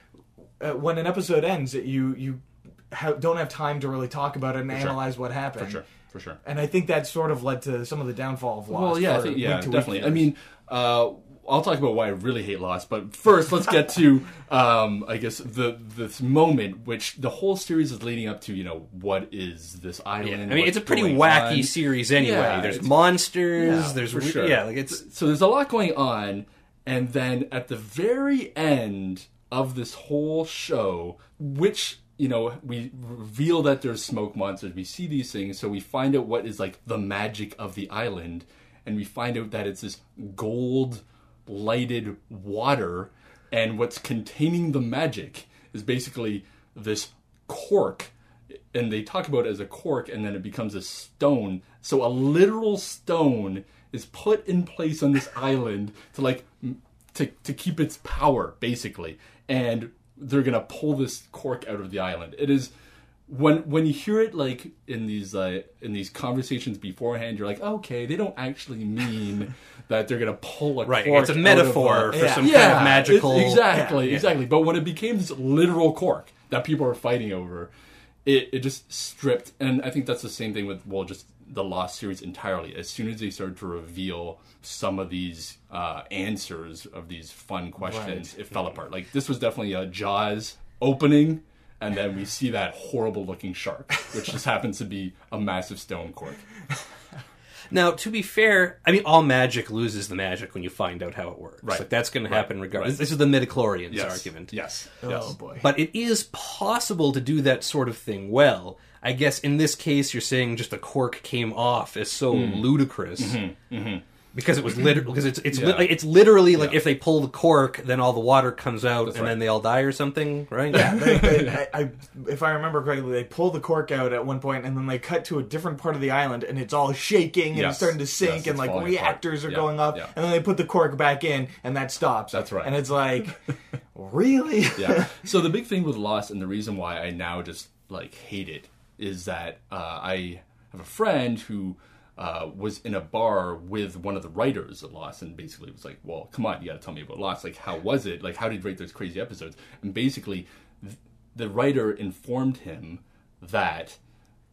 uh, when an episode ends, you you ha- don't have time to really talk about it and sure. analyze what happened. For sure, for sure. And I think that sort of led to some of the downfall of Lost. Well, yeah, I think, yeah, week to week definitely. I mean, uh, I'll talk about why I really hate Lost, but first, let's get to, [LAUGHS] um, I guess, the this moment which the whole series is leading up to. You know, what is this island? Yeah, I mean, it's a pretty wacky on? series anyway. Yeah, there's monsters. Yeah, there's sure. yeah, like it's so there's a lot going on, and then at the very end of this whole show, which you know we reveal that there's smoke monsters, we see these things, so we find out what is like the magic of the island, and we find out that it's this gold lighted water, and what's containing the magic is basically this cork and they talk about it as a cork and then it becomes a stone. So a literal stone is put in place on this island to like to, to keep its power basically. And they're gonna pull this cork out of the island. It is when when you hear it like in these uh, in these conversations beforehand you're like okay they don't actually mean [LAUGHS] that they're gonna pull a right. cork It's a metaphor a- for Yeah. some kind of magical. exactly, Yeah. exactly. But when it became this literal cork that people are fighting over, it, it just stripped. And I think that's the same thing with well, just the Lost series entirely. As soon as they started to reveal some of these uh, answers of these fun questions, it fell apart. Like this was definitely a Jaws opening. And then we see that horrible looking shark, which just happens to be a massive stone cork. Now, to be fair, I mean, all magic loses the magic when you find out how it works. Right. Like that's going to happen regardless. Right. This is the midichlorians Yes. argument. Yes. oh yes. boy, But it is possible to do that sort of thing well. I guess in this case, you're saying just the cork came off is so Hmm. ludicrous Mm-hmm. Because it was [CLEARS THROAT] literally because it's it's Yeah. li- it's literally like Yeah. if they pull the cork, then all the water comes out, and right. then they all die or something, right? Yeah, [LAUGHS] they, they, I, I, if I remember correctly, they pull the cork out at one point, and then they cut to a different part of the island, and it's all shaking and Yes. it's starting to sink, Yes, and like reactors apart. are Yeah, going off, yeah. and then they put the cork back in, and that stops. That's right. And it's like, [LAUGHS] really? yeah. So the big thing with Lost, and the reason why I now just like hate it, is that uh, I have a friend who uh, was in a bar with one of the writers of Lost, and basically was like, "Well, come on, you got to tell me about Lost. Like, how was it? Like, how did you write those crazy episodes?" And basically, th- the writer informed him that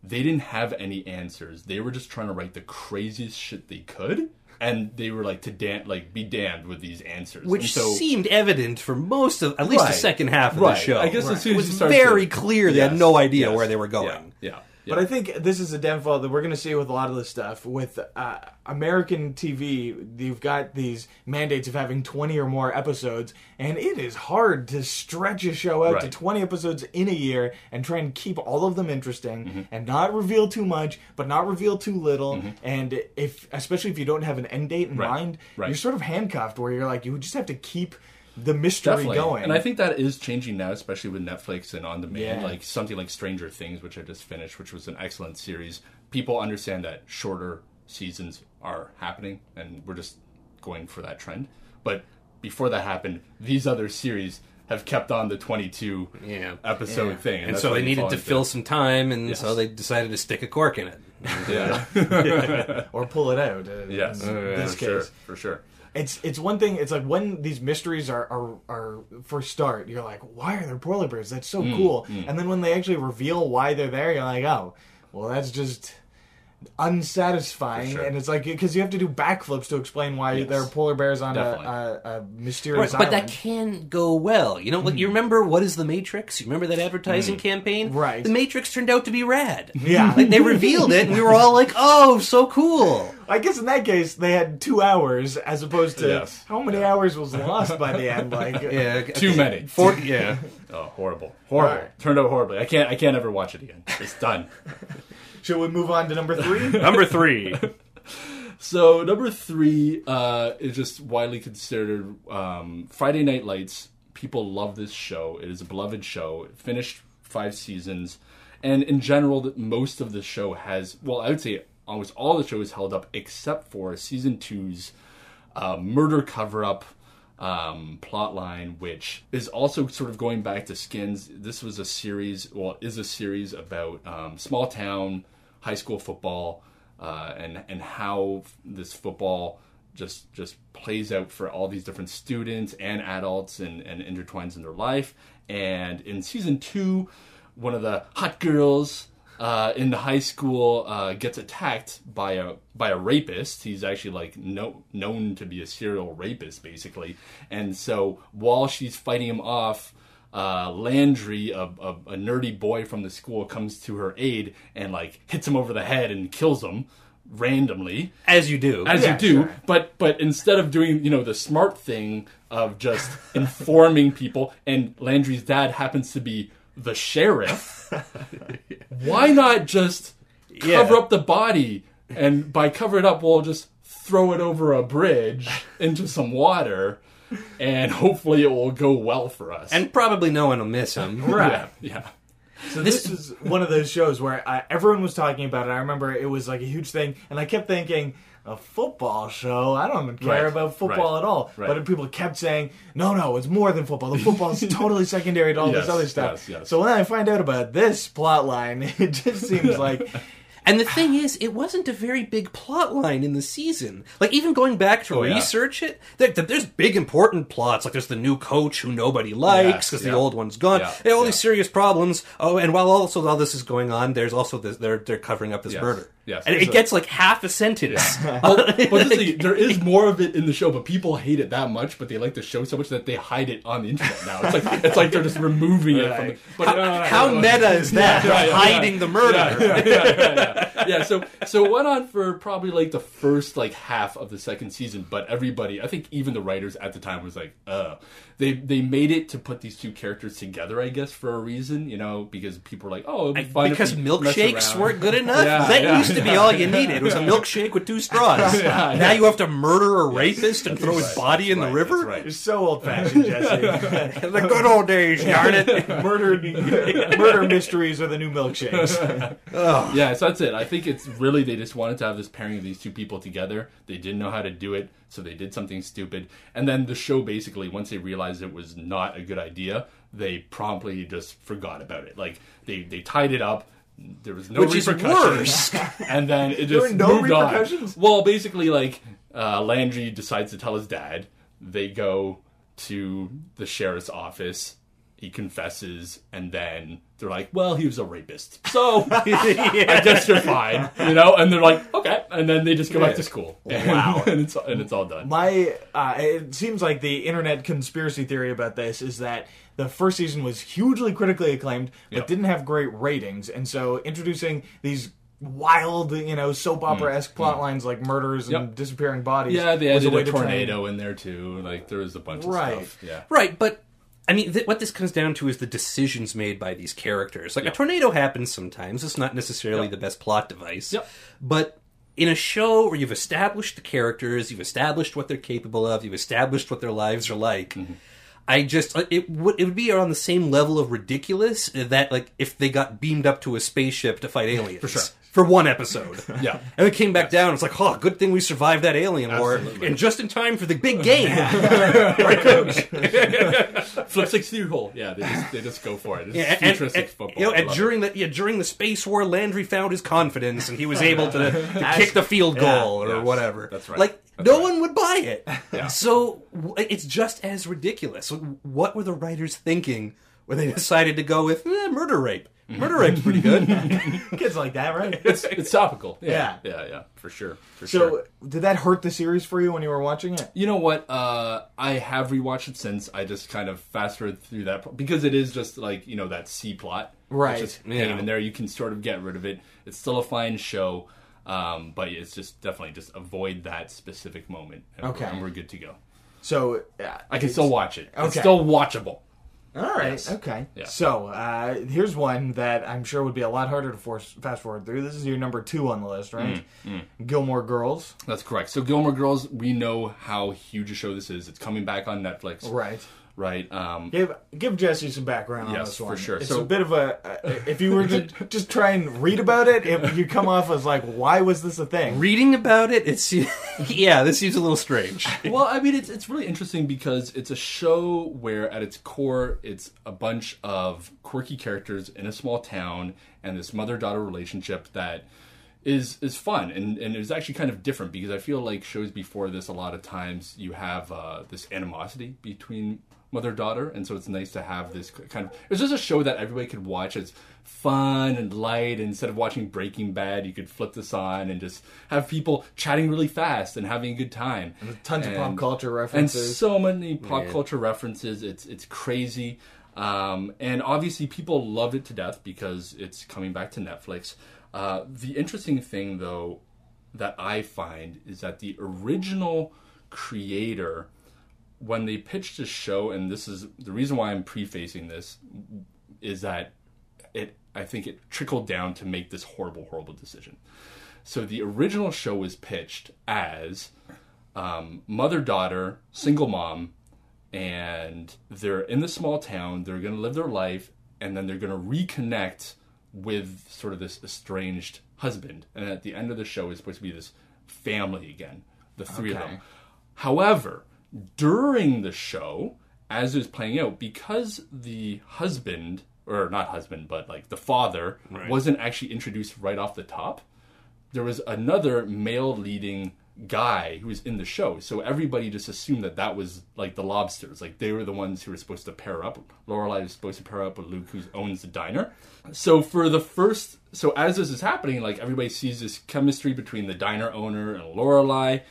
they didn't have any answers. They were just trying to write the craziest shit they could. And they were like to dan- like be damned with these answers, Which And so, seemed evident for most of, at least the second half of Right. the show. I guess as soon it was very to- clear they Yes, had no idea yes. where they were going. Yeah, yeah, But I think this is a downfall that we're going to see with a lot of this stuff. With uh, American TV, you've got these mandates of having 20 or more episodes, and it is hard to stretch a show out to 20 episodes in a year and try and keep all of them interesting Mm-hmm. and not reveal too much, but not reveal too little. And if, especially if you don't have an end date in Right. mind, Right. you're sort of handcuffed where you're like, you just have to keep the mystery Definitely. going. And I think that is changing now, especially with Netflix and on demand. Yeah. Like something like Stranger Things, which I just finished, which was an excellent series. People understand that shorter seasons are happening, and we're just going for that trend. But before that happened, these other series have kept on the 22 Yeah. episode Yeah. thing. And that's so they needed to into- fill some time, and Yes. so they decided to stick a cork in it. Yeah. [LAUGHS] [LAUGHS] or pull it out. uh, yes. in this for case. sure. For sure. It's it's one thing. It's like when these mysteries are are, are first start, you're like, why are there polar bears? That's so hmm, cool. Hmm. And then when they actually reveal why they're there, you're like, oh, well, that's just unsatisfying. Sure. And it's like because you have to do backflips to explain why Yes. there are polar bears on a, a, a mysterious Right, but that can go well. You know, like hmm. you remember what is the Matrix? You remember that advertising hmm. campaign? Right. The Matrix turned out to be rad. Yeah. [LAUGHS] Like they revealed it, and we were all like, "Oh, so cool!" I guess in that case they had two hours as opposed to Yes. how many hours was lost by the end. Like [LAUGHS] Yeah, Too many. For, [LAUGHS] yeah. Oh, horrible. Horrible. Alright. Turned out horribly. I can't I can't ever watch it again. It's done. Shall we move on to number three? [LAUGHS] Number three. So number three uh, is just widely considered um, Friday Night Lights. People love this show. It is a beloved show. It finished five seasons, and in general, that most of the show has well, I would say almost all the show is held up except for season two's uh, murder cover up um, plot line, which is also sort of going back to Skins. This was a series, well, is a series about um, small town high school football uh, and and how this football just just plays out for all these different students and adults and, and intertwines in their life. And in season two, one of the hot girls uh, in the high school uh, gets attacked by a by a rapist. He's actually like no, known to be a serial rapist, basically. And so while she's fighting him off, uh, Landry, a, a, a nerdy boy from the school, comes to her aid and like hits him over the head and kills him randomly As you do. as Yeah, you do sure. but but instead of doing you know the smart thing of just informing people and landry's dad happens to be the sheriff [LAUGHS] why not just cover Yeah. up the body and by cover it up we'll just throw it over a bridge into some water and hopefully it will go well for us and probably no one will miss him. [LAUGHS] Right. yeah yeah So this, is one of those shows where uh, everyone was talking about it. I remember it was like a huge thing, and I kept thinking, a football show? I don't care Right, about football right, at all. right. But people kept saying, no, no, it's more than football. The football is [LAUGHS] totally secondary to all this other stuff. yes, yes. So when I find out about this plot line, [LAUGHS] it just seems like And the thing is, it wasn't a very big plot line in the season. Like even going back to Oh, yeah. research it, there, there- there's big important plots. Like there's the new coach who nobody likes because yeah. the old one's gone. Yeah, all yeah. these serious problems. Oh, and while also all this is going on, there's also this, they're they're covering up this Yes, murder. Yes. and it gets like half a sentence. [LAUGHS] well, but this is, there is more of it in the show, but people hate it that much. But they like the show so much that they hide it on the internet now. It's like [LAUGHS] it's like they're just removing it from. The, but How, no, how no. meta is that? Yeah, yeah, hiding yeah. the murder. yeah, yeah, yeah. yeah, so so it went on for probably like the first like half of the second season, but everybody, I think even the writers at the time was like, uh they they made it to put these two characters together, I guess, for a reason, you know, because people were like, oh, it'd be fun if Because milkshakes weren't good enough. Yeah, that yeah, used to be all you needed. It was a milkshake with two straws. [LAUGHS] Yeah, now you have to murder a rapist and throw his Right, body in that's the right, river. that's right. you're so old fashioned, Jesse. [LAUGHS] the good old days, darn it. [LAUGHS] murder, murder mysteries are the new milkshakes. Yeah, so that's it. I think it's really they just wanted to have this pairing of these two people together. They didn't know how to do it, so they did something stupid. And then the show basically, once they realized it was not a good idea, they promptly just forgot about it. Like they they tied it up. There was no Which repercussions, [LAUGHS] and then it just were no moved on. Well, basically, like uh, Landry decides to tell his dad. They go to the sheriff's office he confesses, and then they're like, "Well, he was a rapist, so [LAUGHS] I guess you're fine," you know. And they're like, "Okay," and then they just go back to school. Wow. [LAUGHS] and it's and it's all done. My, uh, it seems like the internet conspiracy theory about this is that the first season was hugely critically acclaimed, but Yep. didn't have great ratings, and so introducing these wild, you know, soap opera esque plot lines like murders and Mm. Disappearing bodies. yeah, they was added way a to tornado in there too. Like there was a bunch Right. of stuff. Yeah. Right, but I mean, th- what this comes down to is the decisions made by these characters. Like a tornado happens sometimes; it's not necessarily Yep. the best plot device. Yep. But in a show where you've established the characters, you've established what they're capable of, you've established what their lives are like. Mm-hmm. I just uh, it would it would be on the same level of ridiculous that like if they got beamed up to a spaceship to fight aliens for sure. For one episode. [LAUGHS] Yeah. And it came back down. It's like, oh, good thing we survived that alien war, Absolutely. and just in time for the big game. [LAUGHS] [LAUGHS] Right, coach? Flip sixty hole. Yeah, they just they just go for it. It's Yeah, and, futuristic and- football. You know, I and love during the yeah during the space war, Landry found his confidence, and he was able to, to kick the field goal or yes, whatever. that's right. Like That's no right. one would buy it. Yeah. So w- it's just as ridiculous. What were the writers thinking when they decided to go with eh, murder rape? [LAUGHS] Murder rape's pretty good. [LAUGHS] Kids like that, right? It's, it's topical. Yeah. yeah, yeah, for sure. For so, sure. did that hurt the series for you when you were watching it? You know what? Uh, I have rewatched it since. I just kind of fast forward through that pro- because it is just like you know that C plot, Right. It's just Yeah. hanging in there. You can sort of get rid of it. It's still a fine show, um, but it's just definitely just avoid that specific moment. And Okay. we're, and we're good to go. So, yeah, I can still watch it. It's Okay. still watchable. All right. Yes. Okay. Yeah. So uh, here's one that I'm sure would be a lot harder to force fast forward through. This is your number two on the list, right? Mm, Gilmore Girls. That's correct. So Gilmore Girls, we know how huge a show this is. It's coming back on Netflix, Right. Right? Um, Give give Jesse some background on Yes, this for sure. It's So- a bit of a. Uh, if you were [LAUGHS] to just try and read about it, it, you come off as like, why was this a thing? Reading about it, it's [LAUGHS] yeah, this seems a little strange. [LAUGHS] well, I mean, it's it's really interesting because it's a show where, at its core, it's a bunch of quirky characters in a small town and this mother daughter relationship that is is fun and and is actually kind of different because I feel like shows before this a lot of times you have uh, this animosity between mother daughter and so it's nice to have this kind of it's just a show that everybody could watch it's fun and light instead of watching breaking bad you could flip this on and just have people chatting really fast and having a good time And Tons of pop culture references and so many pop Yeah. culture references. It's it's crazy, um, and obviously people loved it to death because it's coming back to Netflix. Uh, the interesting thing, though, that I find is that the original creator, when they pitched the show, and this is the reason why I'm prefacing this, is that it I think it trickled down to make this horrible, horrible decision. So the original show was pitched as um, mother daughter, single mom, and they're in the small town. They're going to live their life, and then they're going to reconnect with sort of this estranged husband. And at the end of the show, is supposed to be this family again, the three of them. However, during the show, as it was playing out, because the husband, or not husband, but like the father, wasn't actually introduced right off the top, there was another male leading guy who was in the show. So everybody just assumed that that was like the lobsters. Like they were the ones who were supposed to pair up. Lorelai was supposed to pair up with Luke, who owns the diner. So for the first, so as this is happening, like everybody sees this chemistry between the diner owner and Lorelai,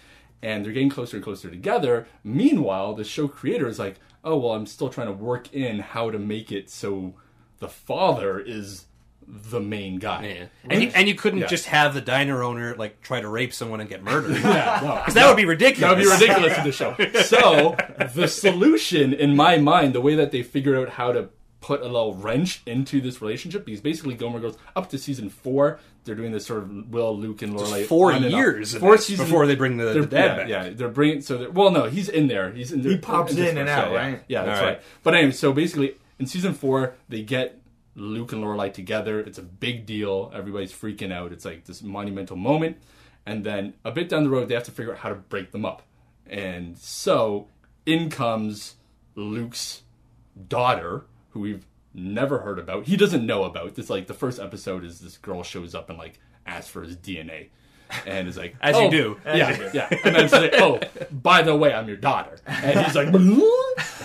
and they're getting closer and closer together. Meanwhile, the show creator is like, oh well, I'm still trying to work in how to make it so the father is the main guy. Yeah. And you, and you couldn't Yeah. just have the diner owner like try to rape someone and get murdered. [LAUGHS] Yeah, no. [LAUGHS] Because that would be ridiculous. That would be ridiculous in the [LAUGHS] show. So the solution, in my mind, the way that they figured out how to put a little wrench into this relationship, because basically Gomer goes up to season four. They're doing this sort of Will, Luke, and Lorelai. four on and off. years four seasons before they bring the- they're- the dad yeah, back. Yeah, they're bringing. So they're, well, no, he's in there. He's in. He pops in and out, yeah, right? Yeah, that's All right. right. But anyway, so basically, in season four, they get Luke and Lorelai together. It's a big deal. Everybody's freaking out. It's like this monumental moment. And then a bit down the road, they have to figure out how to break them up. And so in comes Luke's daughter, who we've never heard about. He doesn't know about. It's like the first episode is this girl shows up and like asks for his DNA. And is like, As you "Oh, do. As yeah, you do. yeah. And then she's like, oh, by the way, I'm your daughter. And he's like,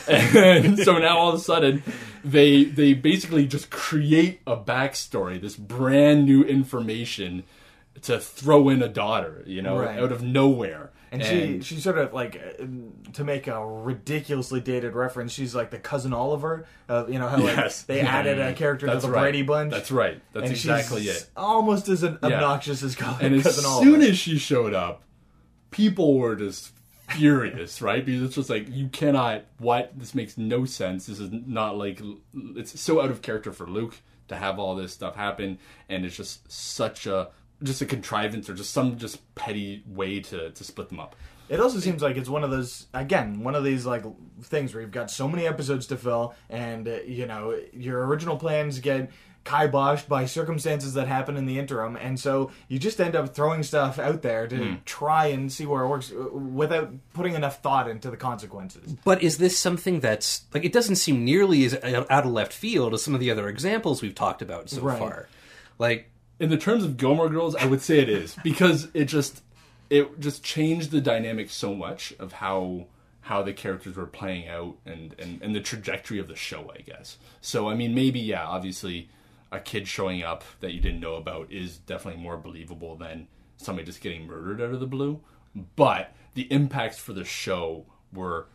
and so now all of a sudden, they they basically just create a backstory, this brand new information to throw in a daughter, you know, Right. out of nowhere. And, she she sort of like uh, to make a ridiculously dated reference. She's like the cousin Oliver. Uh, you know how like, Yes. they added a [LAUGHS] character to the right. Brady Bunch. That's right. That's and exactly she's it. Almost as obnoxious as co- And as cousin soon Oliver. as she showed up, people were just furious, [LAUGHS] right? Because it's just like you cannot. What this makes no sense. This is not like it's so out of character for Luke to have all this stuff happen, and it's just such a just a contrivance or just some just petty way to to split them up. It also seems like it's one of those again, one of these like things where you've got so many episodes to fill, and uh, you know your original plans get kiboshed by circumstances that happen in the interim, and so you just end up throwing stuff out there to Hmm. try and see where it works uh, without putting enough thought into the consequences. But is this something that's like it doesn't seem nearly as out of left field as some of the other examples we've talked about so Right. far? Like in the terms of Gilmore Girls, I would say it is because it just it just changed the dynamic so much of how how the characters were playing out and, and and the trajectory of the show, I guess. So I mean, maybe yeah, obviously, a kid showing up that you didn't know about is definitely more believable than somebody just getting murdered out of the blue. But the impacts for the show were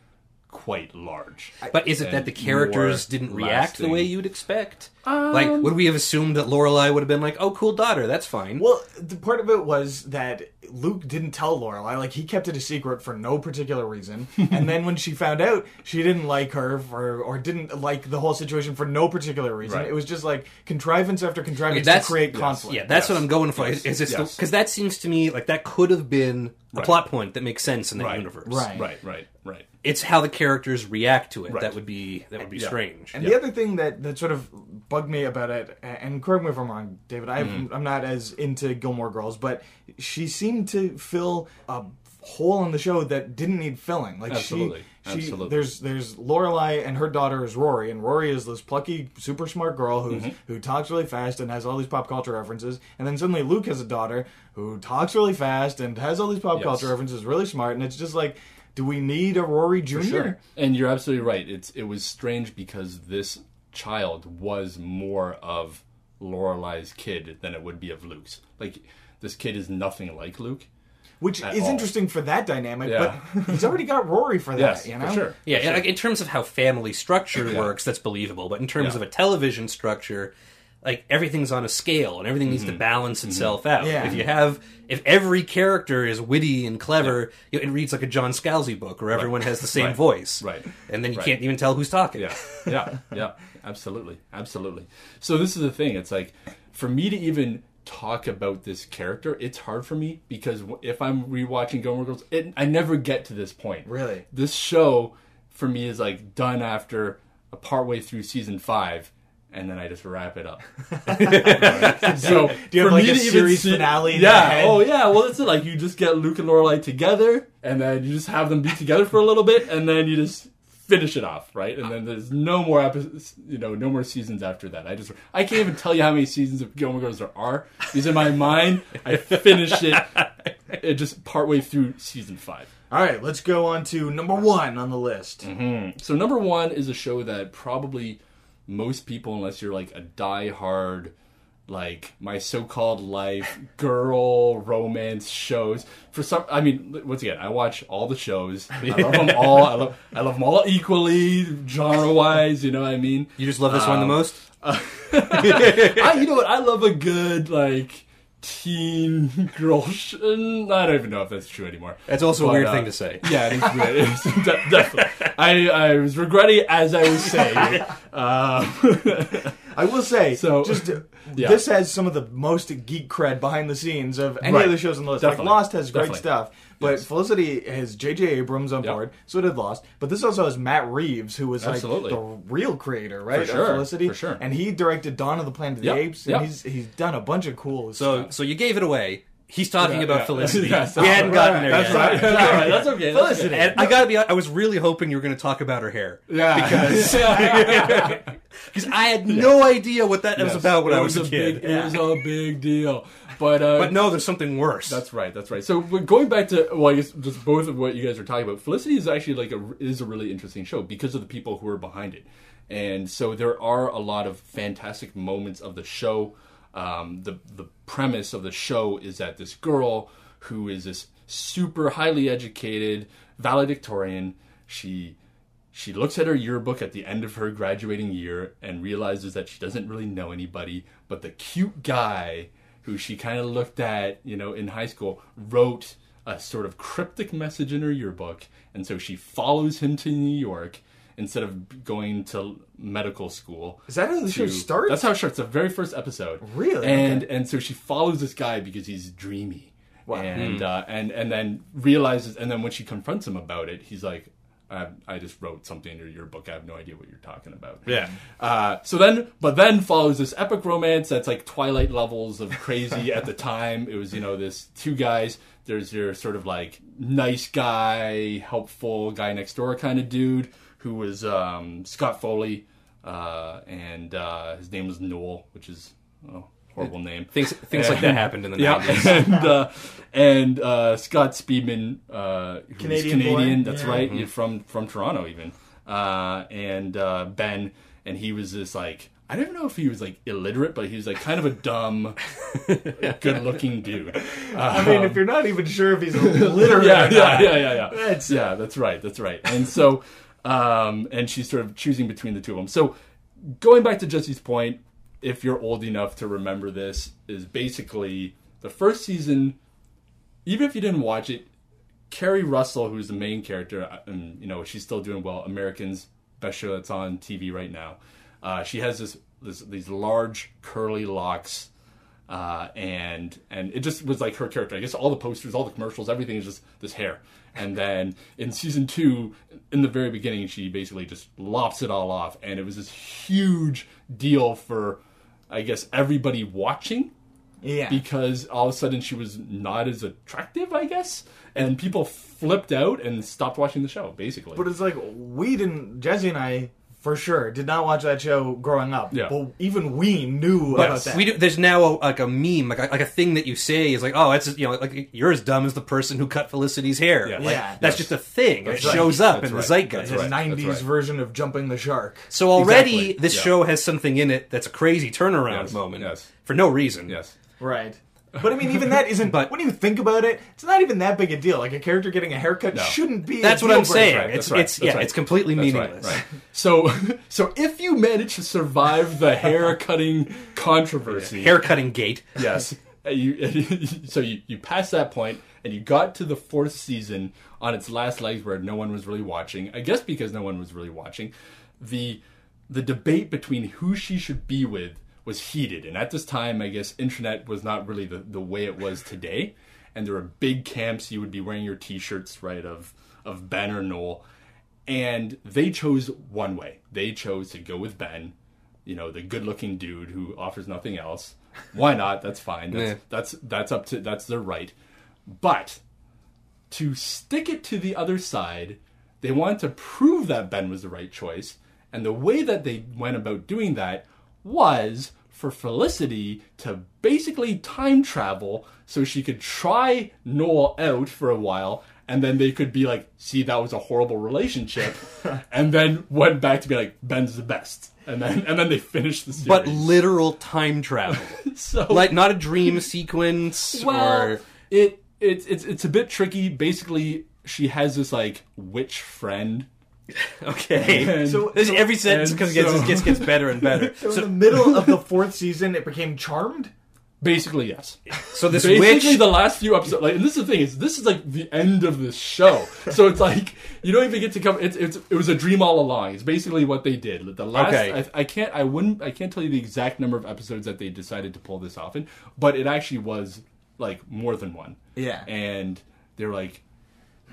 quite large. But is it that the characters didn't react the way you'd expect? Um, like, would we have assumed that Lorelai would have been like, "Oh, cool daughter, that's fine"? Well, the part of it was that Luke didn't tell Lorelai. Like he kept it a secret for no particular reason. [LAUGHS] and then when she found out, she didn't like her for, or didn't like the whole situation for no particular reason. Right. It was just like contrivance after contrivance that's- to create yes, conflict. yeah, that's Yes. what I'm going for. Yes. Is, is Yes. because that seems to me like that could have been a Right. plot point that makes sense in that Right. universe. Right. Right, right, right. It's how the characters react to it Right. that would be that would be Yeah. strange. And the other thing that, that sort of bugged me about it, and correct me if I'm wrong, David, I, Mm-hmm. I'm not as into Gilmore Girls, but she seemed to fill a hole in the show that didn't need filling. Like Absolutely. she, she Absolutely. there's there's Lorelai and her daughter is Rory, and Rory is this plucky, super smart girl who's Mm-hmm. who talks really fast and has all these pop culture references, and then suddenly Luke has a daughter who talks really fast and has all these pop Yes. culture references, really smart, and it's just like. Do we need a Rory Jr.? And you're absolutely right. It's it was strange because this child was more of Lorelai's kid than it would be of Luke's. Like this kid is nothing like Luke. Which At is all. interesting for that dynamic, Yeah. but he's already got Rory for that, Yes, you know? for sure. Yeah, and, like, in terms of how family structure works, that's believable. But in terms Yeah. of a television structure, like everything's on a scale and everything needs to mm-hmm. balance mm-hmm. itself out. Yeah. If you have, if every character is witty and clever, you know, it reads like a John Scalzi book where everyone has the same Right. voice, Right. And then you Right. can't even tell who's talking. Yeah, [LAUGHS] yeah, yeah. Absolutely, absolutely. So this is the thing. It's like for me to even talk about this character, it's hard for me because if I'm rewatching Gilmore Girls, it, I never get to this point. Really? this show for me is like done after a partway through season five. And then I just wrap it up. [LAUGHS] so do you have, like, a series see- finale Yeah. Oh yeah. Well, it's like you just get Luke and Lorelai together, and then you just have them be together for a little bit, and then you just finish it off, right? And then there's no more episodes, you know, no more seasons after that. I just I can't even tell you how many seasons of Gilmore Girls there are because in my mind I finished it, it just partway through season five. All right, let's go on to number one on the list. Mm-hmm. So number one is a show that probably most people, unless you're like a die-hard, like my so-called life girl romance shows. For some, I mean, once again, I watch all the shows. I love them [LAUGHS] all. I love, I love them all equally, genre-wise. You know what I mean? You just love this one the most. [LAUGHS] I, you know what? I love a good like teen girl. Sh- mm, I don't even know if that's true anymore. That's also a But, weird uh, thing to say. Yeah, it is [LAUGHS] weird. It is de- definitely. I, I was regretting it as I was saying. it. Uh, I will say, So- just uh, Yeah. this has some of the most geek cred behind the scenes of any Right. of the shows on the list. Definitely. Like Lost has great Definitely. stuff, but Yes. Felicity has J.J. Abrams on Yep. board. So did Lost, but this also has Matt Reeves, who was Absolutely. like the real creator, right? For sure, Felicity, for sure. and he directed Dawn of the Planet of Yep, the Apes, and yep. he's he's done a bunch of cool So, stuff. so you gave it away. He's talking Yeah, about yeah. Felicity. [LAUGHS] Yes, we hadn't that's gotten there That's yet. right. That's right. That's okay. That's Felicity. okay. I gotta be. I was really hoping you were going to talk about her hair. Yeah. Because- [LAUGHS] [LAUGHS] Yeah. because I had no idea what that was about when It I was, a big, kid. It was a big deal. But uh, But no, there's something worse. That's right. That's right. So going back to well, I guess just both of what you guys are talking about. Felicity is actually like a is a really interesting show because of the people who are behind it, and so there are a lot of fantastic moments of the show. Um, the the premise of the show is that this girl who is this super highly educated valedictorian, she she looks at her yearbook at the end of her graduating year and realizes that she doesn't really know anybody, but the cute guy who she kind of looked at, you know, in high school, wrote a sort of cryptic message in her yearbook, and so she follows him to New York instead of going to medical school. Is that how the show starts? That's how it starts. The very first episode. Really? And Okay. and so she follows this guy because he's dreamy. Wow. And uh, and and then realizes, and then when she confronts him about it, he's like, I, "I just wrote something in your book. I have no idea what you're talking about." yeah. Uh, so then, but then follows this epic romance that's like Twilight levels of crazy [LAUGHS] at the time. It was, you know, this two guys. There's your sort of like nice guy, helpful guy next door kind of dude who was um, Scott Foley, uh, and uh, his name was Noel, which is a horrible name. Things things like that [LAUGHS] happened in the Yeah, 90s. [LAUGHS] and uh, and uh, Scott Speedman, uh, who's Canadian Canadian, boy. that's Yeah. right, from from Toronto even, uh, and uh, Ben, and he was this like I don't know if he was like illiterate, but he was like kind of a dumb, [LAUGHS] good-looking dude. I mean, if you're not even sure if he's literate, yeah, yeah, yeah, yeah, yeah. That's- yeah, that's right, that's right. And so, um, and she's sort of choosing between the two of them. So, going back to Jesse's point, if you're old enough to remember this, is basically the first season. Even if you didn't watch it, Keri Russell, who's the main character, uh, and you know she's still doing well. Americans, best show that's on TV right now. Uh, she has this, this these large curly locks, uh, and and it just was like her character. I guess all the posters, all the commercials, everything is just this hair. And then in season two, in the very beginning, she basically just lops it all off, and it was this huge deal for, I guess, everybody watching yeah. because all of a sudden she was not as attractive, I guess, and people flipped out and stopped watching the show. Basically, But it's like we didn't. Jesse and I, for sure, did not watch that show growing up. Yeah. But even we knew But about that. we do, there's now a, like a meme, like a, like a thing that you say is like, oh, that's you know, like you're as dumb as the person who cut Felicity's hair. Yeah. Like, Yeah. that's Yes. just a thing. That's it right. shows up That's in right. the zeitgeist. the That's right. 90s right. version of jumping the shark. So already Exactly. this Yeah. show has something in it that's a crazy turnaround Yes. moment Yes. for no reason. yes, Right. But I mean, even that isn't. [LAUGHS] But- when you think about it, it's not even that big a deal. Like a character getting a haircut No. shouldn't be. a That's what deal I'm breaker. saying. right, It's right, it's that's yeah, right. it's completely That's meaningless. right. [LAUGHS] So, so if you manage to survive the hair cutting controversy, Haircutting gate. yes, [LAUGHS] you, so you you pass that point and you got to the fourth season on its last legs where no one was really watching. I guess because no one was really watching, the the debate between who she should be with was heated. And at this time, I guess internet was not really the, the way it was today. And there were big camps. You would be wearing your T-shirts, right, of of Ben or Noel, and they chose one way. They chose to go with Ben, you know, the good-looking dude who offers nothing else. Why not? That's fine. That's [LAUGHS] Yeah. that's that's up to that's their right. But to stick it to the other side, they wanted to prove that Ben was the right choice. And the way that they went about doing that was for Felicity to basically time travel so she could try Noel out for a while and then they could be like, see, that was a horrible relationship. [LAUGHS] and then went back to be like, Ben's the best. And then and then they finished the series. But literal time travel. [LAUGHS] so like not a dream sequence well, or it it's it's it's a bit tricky. Basically, she has this like witch friend. [LAUGHS] okay. And- so this, every sentence and gets, gets, gets gets better and better. [LAUGHS] So, in the middle of the fourth season, it became Charmed. Basically, yes. So this Basically, witch the last few episodes, like, and this is the thing is, this is like the end of the show. [LAUGHS] So it's like you don't even get to come. It's, it's it was a dream all along. It's basically what they did. The last, Okay. I, I can't, I wouldn't, I can't tell you the exact number of episodes that they decided to pull this off in, but it actually was like more than one. Yeah. and they're like,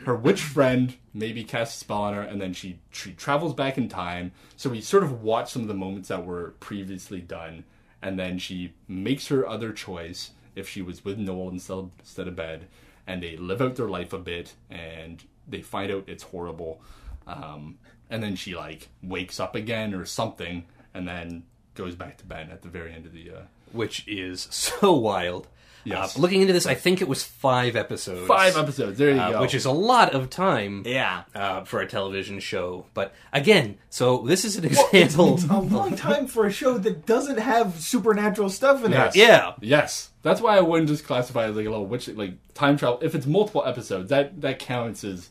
her witch friend maybe casts a spell on her, and then she she travels back in time. So we sort of watch some of the moments that were previously done, and then she makes her other choice if she was with Noel instead instead of Ben, and they live out their life a bit, and they find out it's horrible, um, and then she like wakes up again or something. and then goes back to Ben at the very end of the. Uh, which is [LAUGHS] so wild. Yes. Uh, looking into this, I think it was five episodes. five episodes. There you uh, go. which is a lot of time. Yeah. Uh, for a television show, but again, so this is an example. It's a long time for a show that doesn't have supernatural stuff in Yes. it. yeah, Yes, that's why I wouldn't just classify it as like a little witch like time travel. If it's multiple episodes, that that counts as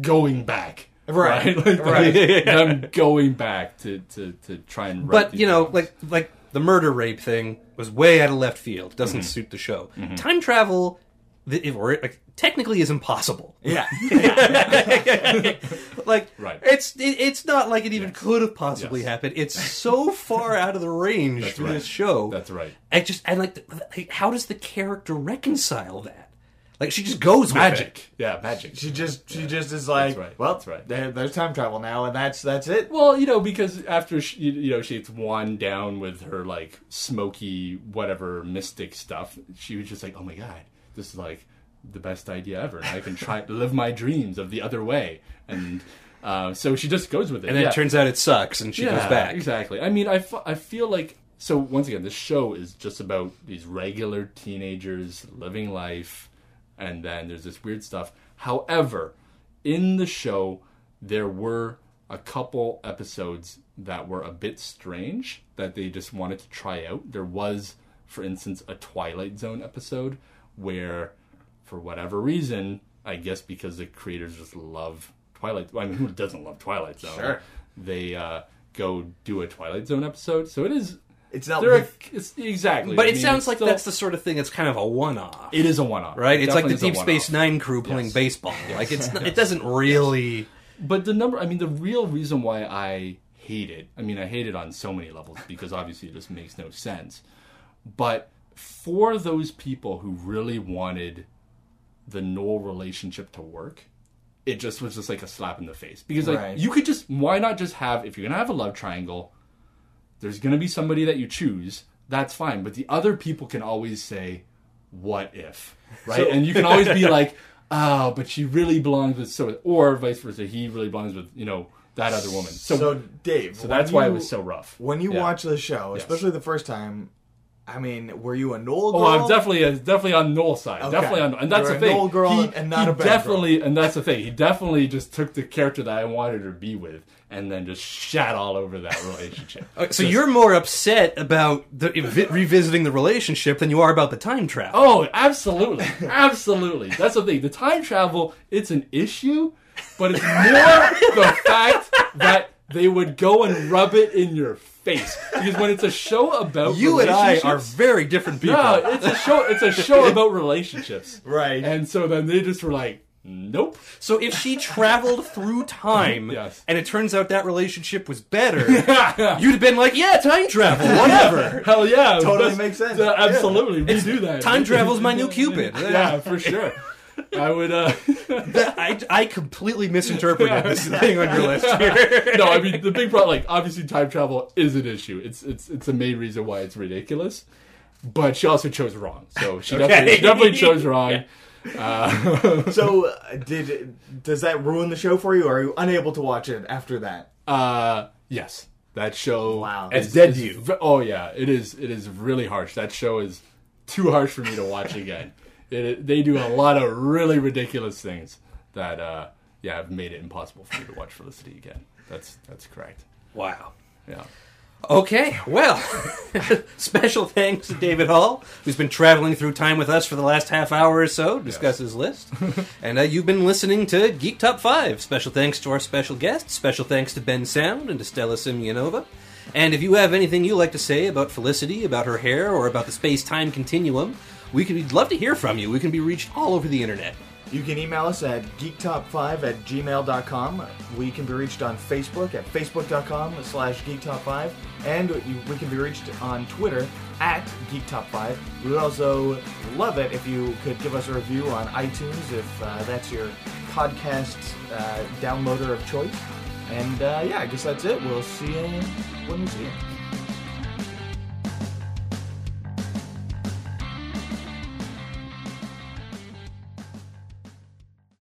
going back, Right. [LAUGHS] Like, Right. [LAUGHS] them going back to to to try and. but these you know, things. like like the murder rape thing was way out of left field. Doesn't Mm-hmm. suit the show. Time travel, the, or like, technically, is impossible. Yeah. [LAUGHS] [LAUGHS] like Right. it's it, it's not like it even could have possibly Yes. happened. It's so [LAUGHS] far out of the range through right. this show. That's right. I just and like, the, like, how does the character reconcile that? Like she just goes with it. magic. Yeah, magic. She just she just is like, right. well, That's right. There, there's time travel now, and that's that's it. Well, you know, because after she, you know she's gets won down with her like smoky whatever mystic stuff, she was just like, "Oh my god, this is like the best idea ever, and I can try to live my dreams of the other way." And uh, so she just goes with it. And then yeah. it turns out it sucks, and she yeah, goes back. Exactly. I mean, I, f- I feel like so. Once again, this show is just about these regular teenagers living life, and then there's this weird stuff. However, in the show, there were a couple episodes that were a bit strange that they just wanted to try out. There was, for instance, a Twilight Zone episode where, for whatever reason, I guess because the creators just love Twilight. I mean, who doesn't love Twilight Zone? Sure. They uh, go do a Twilight Zone episode, so it is. It's not. There are, with- it's, exactly, But I it mean, sounds like still- that's the sort of thing that's kind of a one-off, It is a one-off, right? It's like the Deep Space. Nine crew playing Yes. baseball. Like it's not, it doesn't really. But the number, I mean, the real reason why I hate it, I mean, I hate it on so many levels because obviously it just makes no sense. But for those people who really wanted the Noel relationship to work, it just was just like a slap in the face. Because, like, Right. you could just, why not just have, if you're going to have a love triangle, there's going to be somebody that you choose, that's fine. But the other people can always say, what if? [LAUGHS] Right? and you can always be like, oh, but she really belongs with so, or vice versa, he really belongs with, you know, that other woman. So, so so, that's when why it was so rough. When you Yeah. watch the show, Yes. especially the first time, I mean, were you a Noel girl? Oh, I'm definitely definitely on Noel's side. Okay. Definitely on, and that's You're the a thing. Noel girl he, and not he a bad definitely, and that's the thing. He definitely just took the character that I wanted her to be with, and then just shat all over that relationship. [LAUGHS] So Just- you're more upset about the, vi- revisiting the relationship than you are about the time travel. Oh, absolutely, absolutely. That's the thing. The time travel, it's an issue, but it's more the fact that they would go and rub it in your face because when it's a show about you and I are very different people. No, it's a show. It's a show [LAUGHS] about relationships, Right. And so then they just were like, "Nope." So if she traveled through time [LAUGHS] Yes. and it turns out that relationship was better, [LAUGHS] you'd have been like, yeah, time travel, whatever. [LAUGHS] Hell yeah, Totally That's- makes sense. uh, Yeah. absolutely, we do that. Time travel's my new Cupid. yeah, for sure. I would. uh I, I completely misinterpreted this thing on your list here. No, I mean the big problem. Like obviously, time travel is an issue. It's it's it's a main reason why it's ridiculous. But she also chose wrong. So she definitely, she definitely chose wrong. Uh, [LAUGHS] so, uh, did does that ruin the show for you? Or are you unable to watch it after that? Uh, yes, that show. Wow. It's dead to you. Oh yeah, it is. It is really harsh. That show is too harsh for me to watch [LAUGHS] again. It, it- they do a lot of really ridiculous things that, uh, yeah, have made it impossible for me to watch Felicity again. That's that's correct. Wow. Yeah. Okay, well, [LAUGHS] special thanks to David Hall, who's been traveling through time with us for the last half hour or so to discuss his list. [LAUGHS] and uh, you've been listening to Geek Top 5. Special thanks to our special guests. Special thanks to Bensound and to Stella Simeonova. And if you have anything you'd like to say about Felicity, about her hair, or about the space time continuum, we could we'd love to hear from you. We can be reached all over the internet. You can email us at geektop5 at gmail.com. We can be reached on Facebook at facebook.com slash geektop5. And we can be reached on Twitter at geektop5. We would also love it if you could give us a review on iTunes if uh, that's your podcast uh, downloader of choice. And uh, yeah, I guess that's it. We'll see you when we see you.